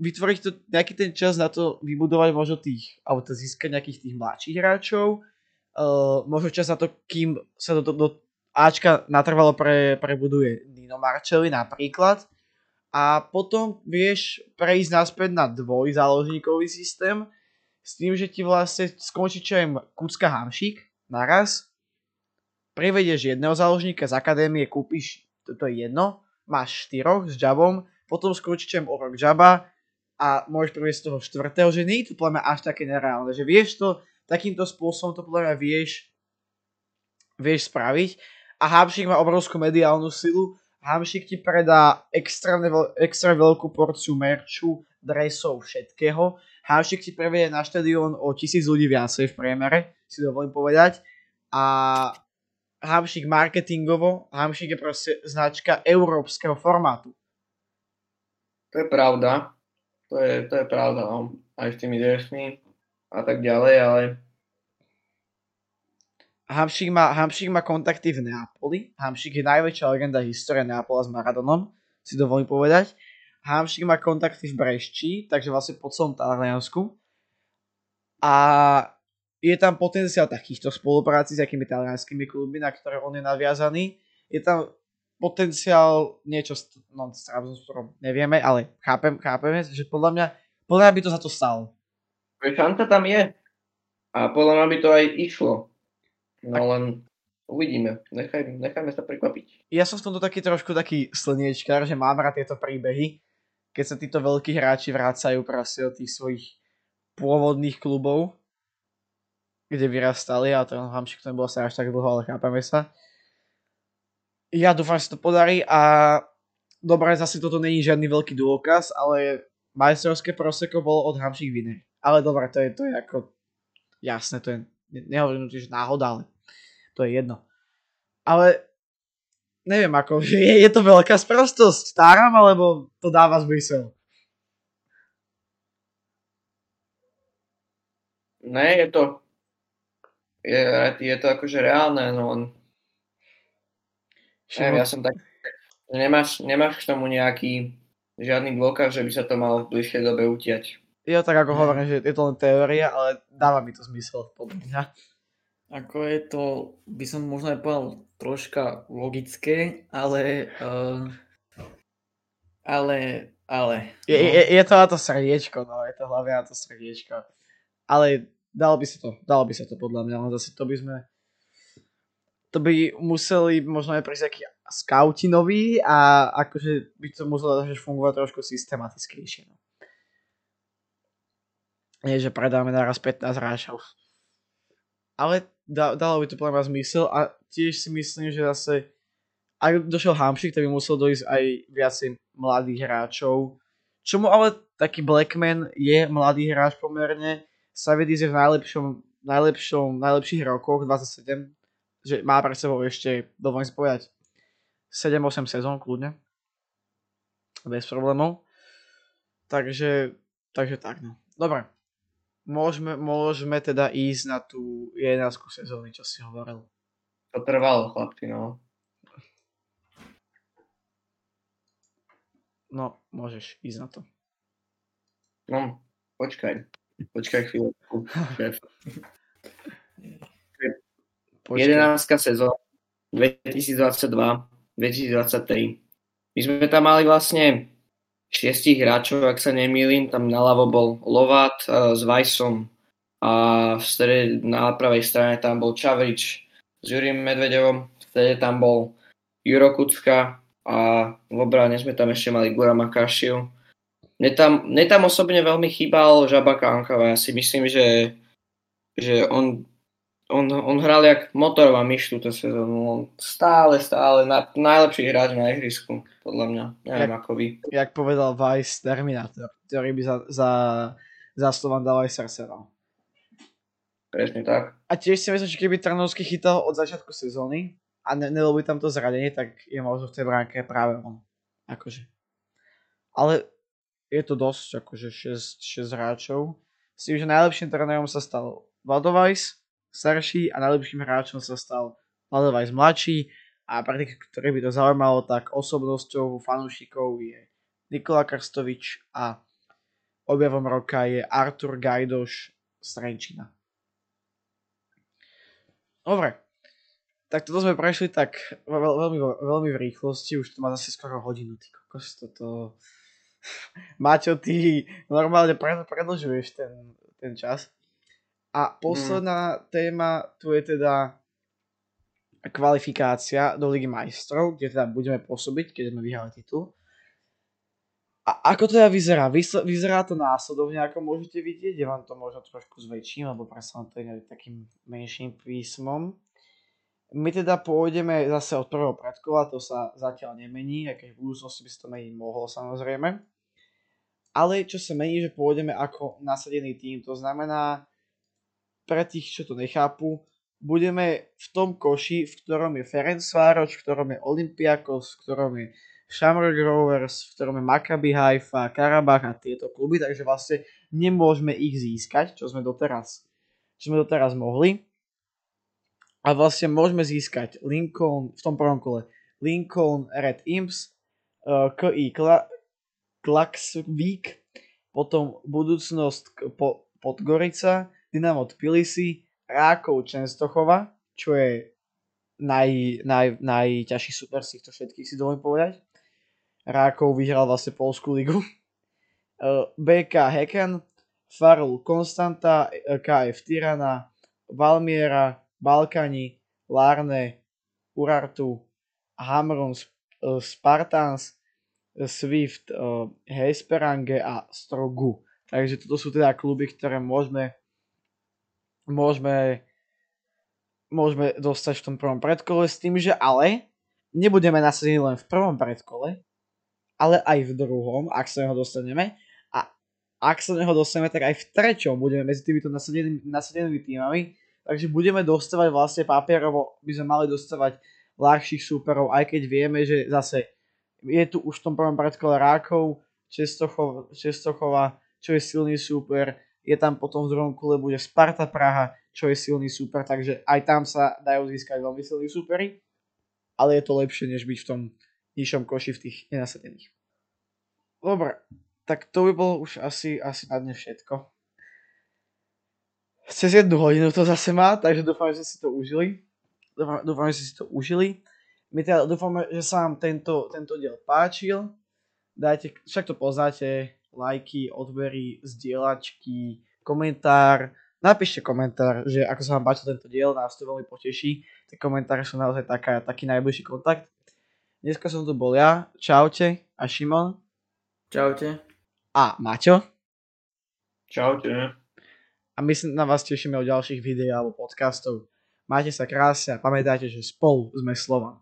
vytvoriť to, nejaký ten čas na to vybudovať možno tých, alebo to získať nejakých tých mladších hráčov, uh, možno čas na to, kým sa do, do, do Ačka natrvalo pre, prebuduje Dino Marčeli napríklad, a potom vieš prejsť naspäť na dvojzáložníkový systém s tým, že ti vlastne skončí čo aj Kucka Hamšík naraz, privedieš jedného záložníka z akadémie, kúpiš, toto je jedno, máš štyroch s Jabom, potom skončí čo o rok Jaba a môžeš priviesť toho štvrtého, že nie je to podľa mňa až také nereálne, že vieš to, takýmto spôsobom to podľa mňa vieš, vieš spraviť a Hamšík má obrovskú mediálnu silu Hamšik ti predá extra, extra veľkú porciu merču, dresov, všetkého. Hamšik ti prevede na štadión o tisíc ľudí viacej v priemere, si dovolím povedať. A Hamšik marketingovo, Hamšik je proste značka európskeho formátu. To je pravda. To je, to je pravda, no. Aj s tými dresmi a tak ďalej, ale Hamšík má, Hamšík má kontakty v Neapoli. Hamšík je najväčšia legenda histórie Neapola s Maradonom, si dovolím povedať. Hamšík má kontakty v Brešči, takže vlastne po celom Taliansku. A je tam potenciál takýchto spolupráci s akými talianskými klubmi, na ktoré on je naviazaný. Je tam potenciál niečo s, no, s Trabzonsporom, nevieme, ale chápem, chápeme, že podľa mňa, podľa mňa by to za to stalo. Šanta tam je. A podľa mňa by to aj išlo. No len uvidíme. Nechaj, nechajme sa prekvapiť. Ja som v tomto taký trošku taký slniečkár, že mám rád tieto príbehy, keď sa títo veľkí hráči vrácajú proste od tých svojich pôvodných klubov, kde vyrastali a ten Hamšik to nebolo sa až tak dlho, ale chápame sa. Ja dúfam, že sa to podarí a dobre, zase toto není žiadny veľký dôkaz, ale majstrovské proseko bolo od Hamšik Viner. Ale dobre, to je, to je ako jasné, to je nehovorím, že náhoda, ale to je jedno. Ale neviem ako, <laughs> je, je to veľká sprostosť, stáram, alebo to dáva zmysel? Ne, je to je, je to akože reálne, no neviem, ja som tak nemáš, nemáš k tomu nejaký žiadny dôkaz, že by sa to malo v blízkej dobe utiať. Ja tak ako hovorím, že je to len teória, ale dáva mi to zmysel podľa mňa. Ako je to, by som možno aj povedal, troška logické, ale... Uh, ale, ale... No. Je, je, je to na to srdiečko, no, je to hlavne na to srdiečko. Ale dalo by sa to, dalo by sa to podľa mňa, ale zase to by sme... To by museli možno aj prísť aký scouti noví a akože by to muselo fungovať trošku systematickejšie. No. Nie, že predáme naraz 15 hráčov. Ale da, dalo by to podľa mňa zmysel a tiež si myslím, že zase ak došiel Hamšik, tak by musel dojsť aj viacej mladých hráčov, Čo mu ale taký Blackman je mladý hráč pomerne, Savidis je v najlepšom, najlepšom, najlepších rokoch, 27, že má pre sebou ešte, dovolím si povedať, 7-8 sezón kľudne. Bez problémov. Takže, takže tak no. Dobre. Môžeme, môžeme teda ísť na tú 11 sezóny, čo si hovoril. To trvalo, chlapci, no. No, môžeš ísť na to. No, počkaj. Počkaj chvíľku. <laughs> Počkaj. 11. sezóna 2022-2023. My sme tam mali vlastne šiestich hráčov, ak sa nemýlim. Tam naľavo bol Lovat uh, s Vajsom a v strede na pravej strane tam bol Čavrič s Jurim Medvedevom. V strede tam bol Juro Kucka a v obrane sme tam ešte mali Gura Makašiu. Mne tam, mne tam osobne veľmi chýbal Žaba Kankava. Ja si myslím, že, že on on, on hral jak motorová myš túto sezónu. On stále, stále na, najlepší hráč na ihrisku, podľa mňa. Neviem jak, ako vy. Jak povedal Vice Terminator, ktorý by za, za, za Slovan dal aj srdce. No. Presne tak. A tiež si myslím, že keby Trnovský chytal od začiatku sezóny a ne, by tam to zradenie, tak je možno v tej bránke práve on. Akože. Ale je to dosť, akože 6, 6 hráčov. S tým, že najlepším trénerom sa stal Valdovajs, starší a najlepším hráčom sa stal Ladovajs mladší a pre tých, ktorí by to zaujímalo, tak osobnosťou fanúšikov je Nikola Krstovič a objavom roka je Artur Gajdoš z Trenčina. Dobre, tak toto sme prešli tak veľ, veľmi, veľmi v rýchlosti, už to má zase skoro hodinu, ty kokos, toto... <laughs> Maťo, ty normálne predlžuješ ten, ten čas. A posledná mm. téma tu je teda kvalifikácia do Ligy majstrov, kde teda budeme pôsobiť, keď sme vyhrali titul. A ako to teda vyzerá? Vyzerá to následovne, ako môžete vidieť, je vám to možno trošku zväčším, lebo predsa to je takým menším písmom. My teda pôjdeme zase od prvého predkola, to sa zatiaľ nemení, aj keď v budúcnosti by sa to meniť mohlo samozrejme. Ale čo sa mení, že pôjdeme ako nasadený tým, to znamená, pre tých, čo to nechápu, budeme v tom koši, v ktorom je Ferencvároš, v ktorom je Olympiakos, v ktorom je Shamrock Rovers, v ktorom je Maccabi Haifa, Karabach a tieto kluby, takže vlastne nemôžeme ich získať, čo sme doteraz, čo sme doteraz mohli. A vlastne môžeme získať Lincoln v tom prvom kole Lincoln Red Imps, uh, eh, KI Klaxvik, potom budúcnosť Podgorica, Dynamo Tbilisi, Rákov Čenstochova, čo je naj, naj, najťažší super z týchto všetkých si dovolím povedať. Rákov vyhral vlastne Polskú ligu. <laughs> Eh, BK Heken, Farul Konstanta, eh, KF Tirana, Valmiera, Balkani, Larne, Urartu, Hamrun, eh, Spartans, Swift, Hesperange a Strogu. Takže toto sú teda kluby, ktoré môžeme môžeme, môžeme dostať v tom prvom predkole s tým, že ale nebudeme nasadení len v prvom predkole, ale aj v druhom, ak sa neho dostaneme. A ak sa neho dostaneme, tak aj v treťom budeme medzi týmito nasadenými, nasadenými týmami. Takže budeme dostávať vlastne papierovo, by sme mali dostávať ľahších súperov, aj keď vieme, že zase je tu už v tom prvom predkole Rákov, Čestochov, Čestochova, čo je silný súper, je tam potom v druhom kole bude Sparta Praha, čo je silný super, takže aj tam sa dajú získať veľmi silní súperi, ale je to lepšie, než byť v tom nižšom koši v tých nenasadených. Dobre, tak to by bolo už asi, asi na dne všetko. Cez jednu hodinu to zase má, takže dúfam, že si to užili. Dúfam, dúfam že si to užili. My teda dúfame, že sa vám tento, tento diel páčil. Dajte, však to poznáte, lajky, odbery, zdieľačky, komentár. Napíšte komentár, že ako sa vám páčil tento diel, nás to veľmi poteší. Tie komentáre sú naozaj taká, taký najbližší kontakt. Dneska som tu bol ja, čaute a Šimon. Čaute. A Maťo. Čaute. A my sa na vás tešíme o ďalších videí alebo podcastov. Majte sa krásne a pamätajte, že spolu sme Slovan.